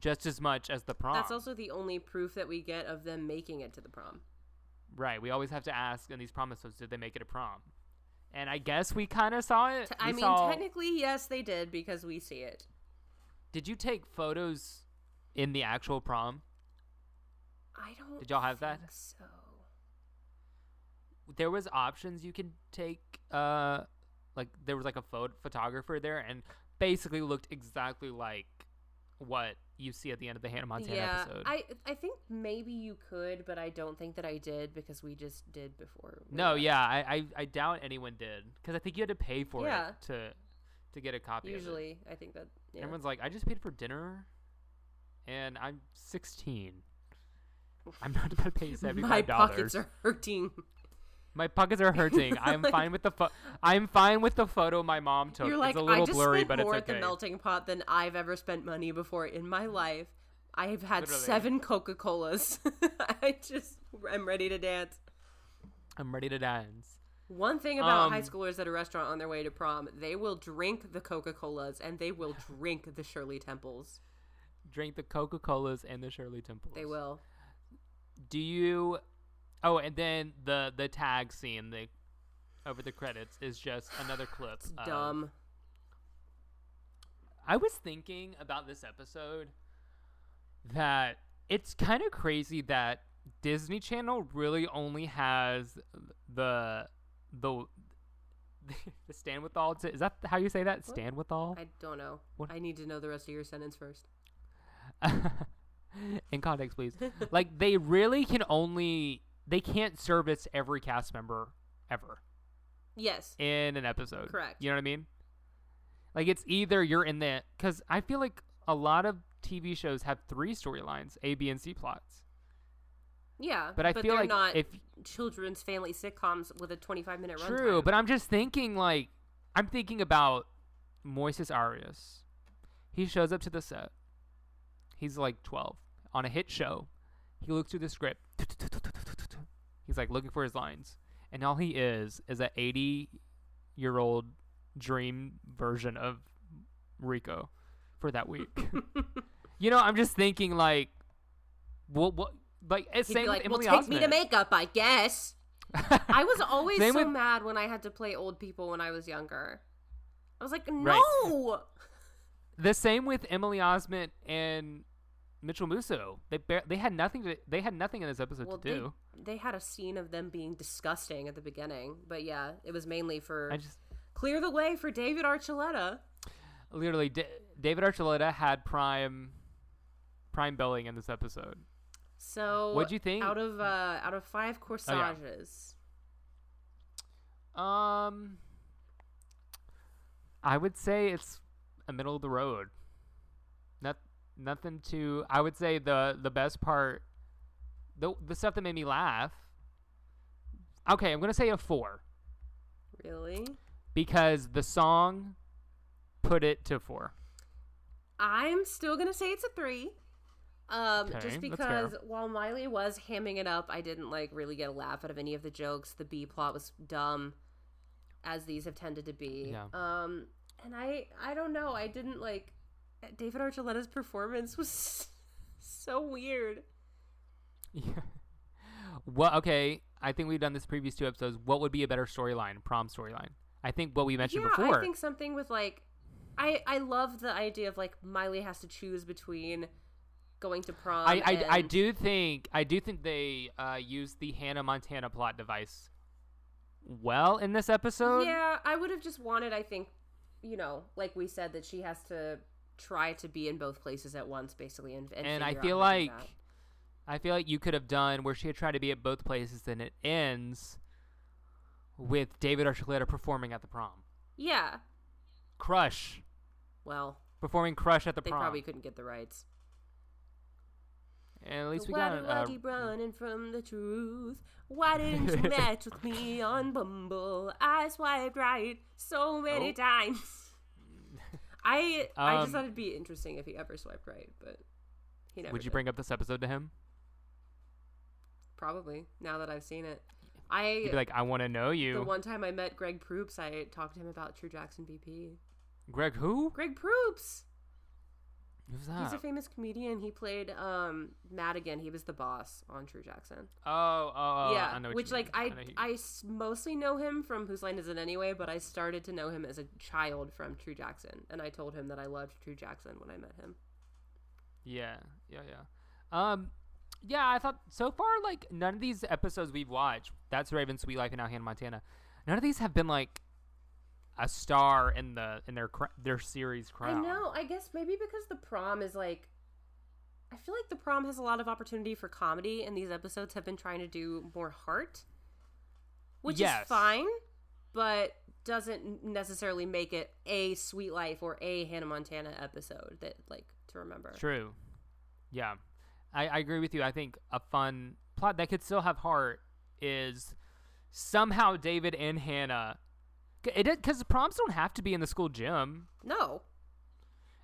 just as much as the prom. That's also the only proof that we get of them making it to the prom. right. We always have to ask in these prom episodes, did they make it a prom? And I guess we kind of saw it. T- I We mean, saw- technically, yes, they did because we see it. Did you take photos in the actual prom? I don't. Did y'all have that? So there was options you could take uh like there was like a photo photographer there and basically looked exactly like what you see at the end of the Hannah Montana yeah, episode. I I think maybe you could, but I don't think that I did because we just did before. we no, left. yeah, I, I I doubt anyone did because I think you had to pay for Yeah. it to to get a copy. of it. Usually, I think that. Yeah. everyone's like, I just paid for dinner, and I'm 16. I'm not gonna pay seventy My pockets are hurting. My pockets are hurting. I'm Like- fine with the pho- I'm fine with the photo my mom took. You're like, it's a little I just blurry, spent but more it's at okay. the melting pot than I've ever spent money before in my life. I have had Literally. seven Coca Colas. I just, I'm ready to dance. I'm ready to dance. One thing about high Um, schoolers at a restaurant on their way to prom, they will drink the Coca Colas and they will drink the Shirley Temples. Drink the Coca Colas and the Shirley Temples. They will. Do you? Oh, and then the the tag scene, the over the credits is just another clip. It's of- dumb. I was thinking about this episode that it's kind of crazy that Disney Channel really only has the the the stand with all. Is that how you say that? Stand with all. I don't know. What? I need to know the rest of your sentence first. in context, please. like they really can only they can't service every cast member ever Yes. in an episode. Correct. You know what I mean? Like it's either you're in the because I feel like a lot of TV shows have three storylines, A, B, and C plots. Yeah. But I feel they're like not if children's family sitcoms with a 25 minute runtime. true, but I'm just thinking like I'm thinking about Moises Arias. He shows up to the set. He's like 12 on a hit show. He looks through the script. He's like looking for his lines, and all he is is a 80 year old dream version of Rico for that week. you know, I'm just thinking like, what, what, like, it's same like, well, take me to Osment. makeup, I guess. I was always Same so with- mad when I had to play old people when I was younger. I was like, Right. no. The same with Emily Osment and Mitchell Musso. They bar- they had nothing to they had nothing in this episode Well, to do. they, they had a scene of them being disgusting at the beginning, but yeah, it was mainly for I just clear the way for David Archuleta. literally D- David Archuleta had prime prime billing in this episode. So, What'd you think? Out of uh, out of five Oh, corsages, Um, I would say it's a middle of the road. Not Nothing to. I would say the the best part, the the stuff that made me laugh. Okay, I'm gonna say a four Really? because the song put it to four. I'm still gonna say it's a three. Um, Okay, just because while Miley was hamming it up, I didn't like really get a laugh out of any of the jokes. The B plot was dumb, as these have tended to be. Yeah. Um, and I I don't know. I didn't like David Archuleta's performance was so weird. Yeah. Well, okay. I think we've done this previous two episodes. What would be a better storyline? Prom storyline. I think what we mentioned yeah, before. I think something with like, I I love the idea of like Miley has to choose between going to prom. I, I, I do think I do think they uh, used the Hannah Montana plot device well in this episode. Yeah, I would have just wanted, I think, you know, like we said, that she has to try to be in both places at once, basically, and and, and I feel how to do like. I feel like you could have done where she had tried to be at both places, and it ends with David Archuleta performing at the prom. yeah. Crush Well, performing Crush at the they prom. They probably couldn't get the rights. and at least we Why got. do Uh, I keep running from the truth? Why didn't you match with me on Bumble? I swiped right so many Oh. times. I I Um, just thought it'd be interesting if he ever swiped right, but he never. would you did. bring up this episode to him? Probably now that I've seen it. I He'd be like, "I want to know you. the one time I met Greg Proops, I talked to him about True Jackson VP. Greg, who? Greg Proops. Who's He's a famous comedian. He played um Madigan. He was the boss on True Jackson. Oh, oh, oh, yeah, I know which like I know who- I mostly know him from Whose Line Is It Anyway, but I started to know him as a child from True Jackson, and I told him that I loved True Jackson when I met him. Yeah, yeah, yeah. Um, yeah, I thought so far like none of these episodes we've watched. That's Raven, Suite Life, and now Hannah Montana. None of these have been like a star in the in their their series crown. I know. I guess maybe because the prom is like. I feel like the prom has a lot of opportunity for comedy, and these episodes have been trying to do more heart, which Yes. is fine, but doesn't necessarily make it a Suite Life or a Hannah Montana episode that like to remember. True. Yeah, I, I agree with you. I think a fun plot that could still have heart is somehow David and Hannah. It because proms don't have to be in the school gym. No,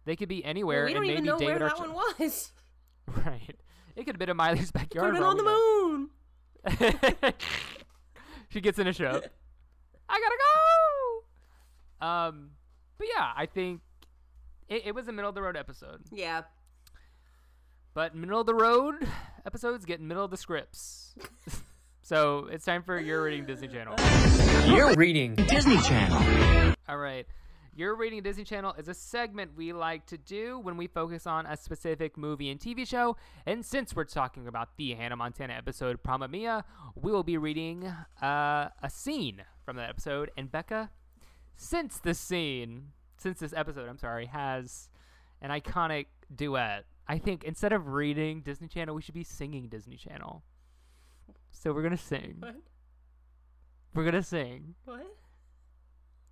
They could be Well, anywhere, we don't and even know David where that Arch- one was. Right. It could have been in Miley's Could backyard. have been on the moon. she gets in a show. I gotta go. Um, but yeah, I think it, it was a middle of the road episode. Yeah. But middle of the road episodes get middle of the scripts. So it's time for your reading Disney Channel. You're reading Disney Channel. All right. Your Reading Disney Channel is a segment we like to do when we focus on a specific movie and TV show. And since we're talking about the Hannah Montana episode Promma Mia, we will be reading uh, a scene from that episode. And Becca, since this scene, since this episode, I'm sorry, has an iconic duet, I think instead of reading Disney Channel, we should be singing Disney Channel. So we're to sing. What? We're to sing. What?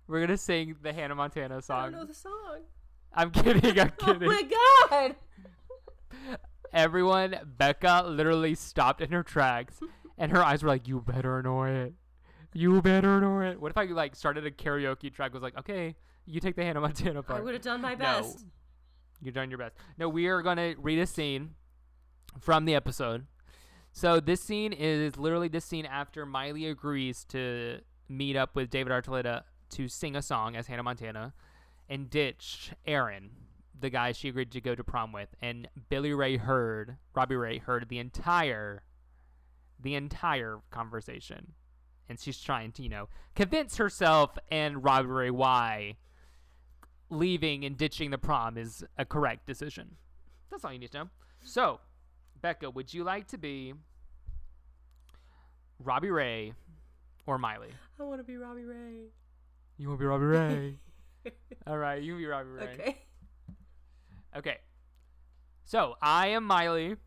We're to sing the Hannah Montana song. I don't know the song. I'm kidding. I'm kidding. Oh my god! Everyone, Becca literally stopped in her tracks, and her eyes were like, "You better know it. You better know it." What if I like started a karaoke track? Was like, "Okay, you take the Hannah Montana part." I would have done my No. best. You're doing your best. No, we are gonna read a scene from the episode. So this scene is literally this scene after Miley agrees to meet up with David Archuleta to sing a song as Hannah Montana and ditch Aaron, the guy she agreed to go to prom with. And Billy Ray heard, Robbie Ray heard the entire, the entire conversation. And she's trying to, you know, convince herself and Robbie Ray why leaving and ditching the prom is a correct decision. That's all you need to know. So, Becca, would you like to be Robbie Ray or Miley? I want to be Robbie Ray. You want to be Robbie Ray? all right, you can be Robbie Ray. Okay. Okay. So, I am Miley.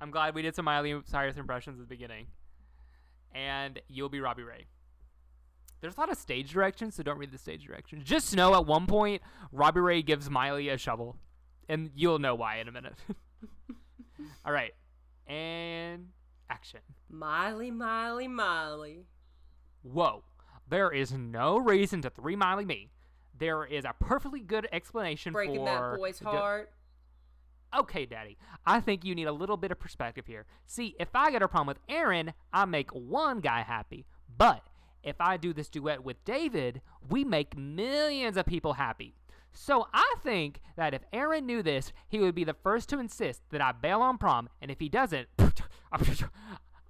I'm glad we did some Miley Cyrus impressions at the beginning. And you'll be Robbie Ray. There's a lot of stage directions, so don't read the stage directions. Just know at one point, Robbie Ray gives Miley a shovel. and you'll know why in a minute. All right, and action. Miley, Miley, Miley. Whoa, there is no reason to three Miley me. There is a perfectly good explanation Breaking for Breaking that boy's d- heart. Okay, Daddy. I think you need a little bit of perspective here. See, if I get a problem with Aaron, I make one guy happy. But if I do this duet with David, we make millions of people happy. So I think that if Aaron knew this, he would be the first to insist that I bail on prom. And if he doesn't,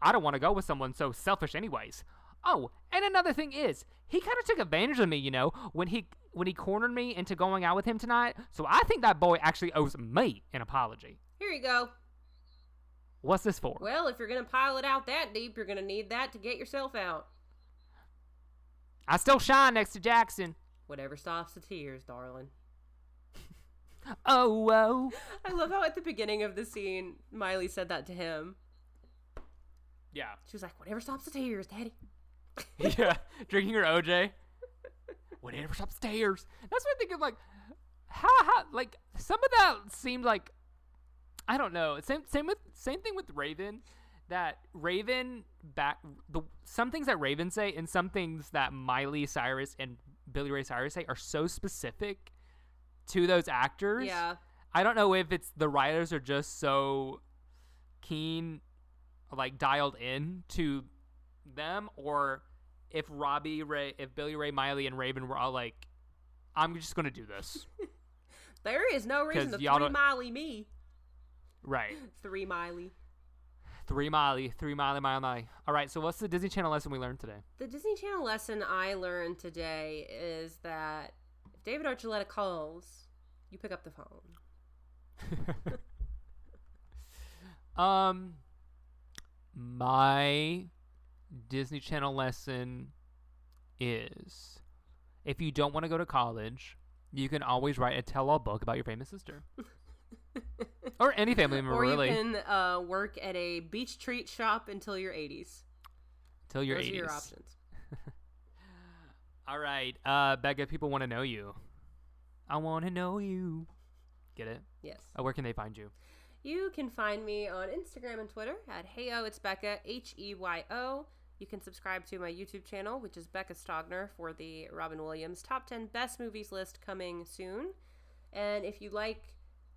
I don't want to go with someone so selfish, anyways. Oh, and another thing is, he kind of took advantage of me, you know, when he when he cornered me into going out with him tonight. So I think that boy actually owes me an apology. Here you go. What's this for? Well, if you're gonna pile it out that deep, you're gonna need that to get yourself out. I still shine next to Jackson. Whatever stops the tears, darling. Oh, whoa. I love how at the beginning of the scene, Miley said that to him. Yeah. She was like, "Whatever stops the tears, Daddy." yeah. Drinking her OJ. Whatever stops the tears. That's what I think of like how, how like some of that seemed like I don't know. Same same with same thing with Raven. That Raven back the some things that Raven say and some things that Miley Cyrus and Billy Ray Cyrus say are so specific to those actors. Yeah. I don't know if it's the writers are just so keen, like dialed in to them, or if Robbie Ray, if Billy Ray Miley and Raven were all like, "I'm just gonna do this," There is no reason to three don't- Miley me. right? Three Miley. Three Miley, three Miley, Miley, Miley. All right. So what's the Disney Channel lesson we learned today? The Disney Channel lesson I learned today is that David Archuleta calls, you pick up the phone. Um, my Disney Channel lesson is if you don't want to go to college, you can always write a tell-all book about your famous sister. or any family member, or you really, can uh, work at a beach treat shop until your 80s. till your Those 80s. are your options. All right, uh, Becca, people want to know you. I want to know you. Get it? Yes. Uh, where can they find you? You can find me on Instagram and Twitter at Heyo It's Becca H E Y O. You can subscribe to my YouTube channel, which is Becca Stogner, for the Robin Williams Top 10 Best Movies list coming soon. And if you like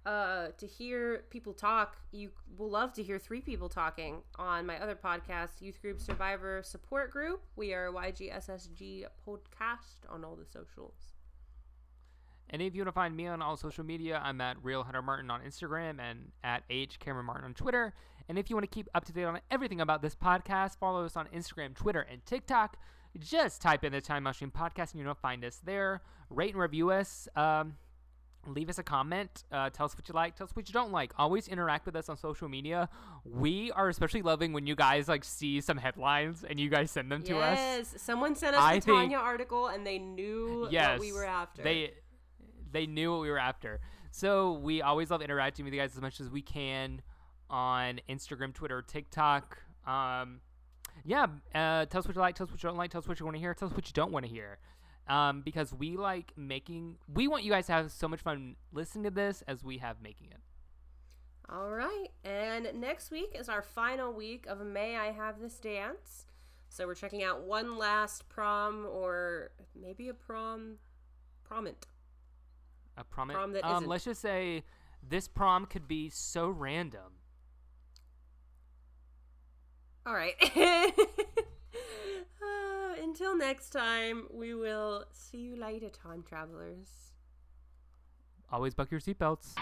uh, to hear people talk, you will love to hear three people talking on my other podcast, Youth Group Survivor Support Group. We are YGSSG Podcast on all the socials. And if you want to find me on all social media, I'm at Real Hunter Martin on Instagram and at H Cameron Martin on Twitter. And if you want to keep up to date on everything about this podcast, follow us on Instagram, Twitter, and TikTok. Just type in the Time Machine Podcast and you'll find us there. Rate and review us. Um, leave us a comment. Uh, tell us what you like. Tell us what you don't like. Always interact with us on social media. We are especially loving when you guys like see some headlines and you guys send them to us. Yes, someone sent us I the think- Tanya article and they knew yes, what we were after. They they knew what we were after. So we always love interacting with you guys as much as we can on Instagram, Twitter, TikTok. Um, yeah, uh, tell us what you like, tell us what you don't like, tell us what you want to hear, tell us what you don't want to hear. Um, because we like making, we want you guys to have so much fun listening to this as we have making it. All right. And next week is our final week of May I Have This Dance. So we're checking out one last prom or maybe a prom promint. A prom. Prom that um, isn't. let's just say this prom could be so random. All right. Until next time, we will see you later, time travelers. Always buck your seatbelts.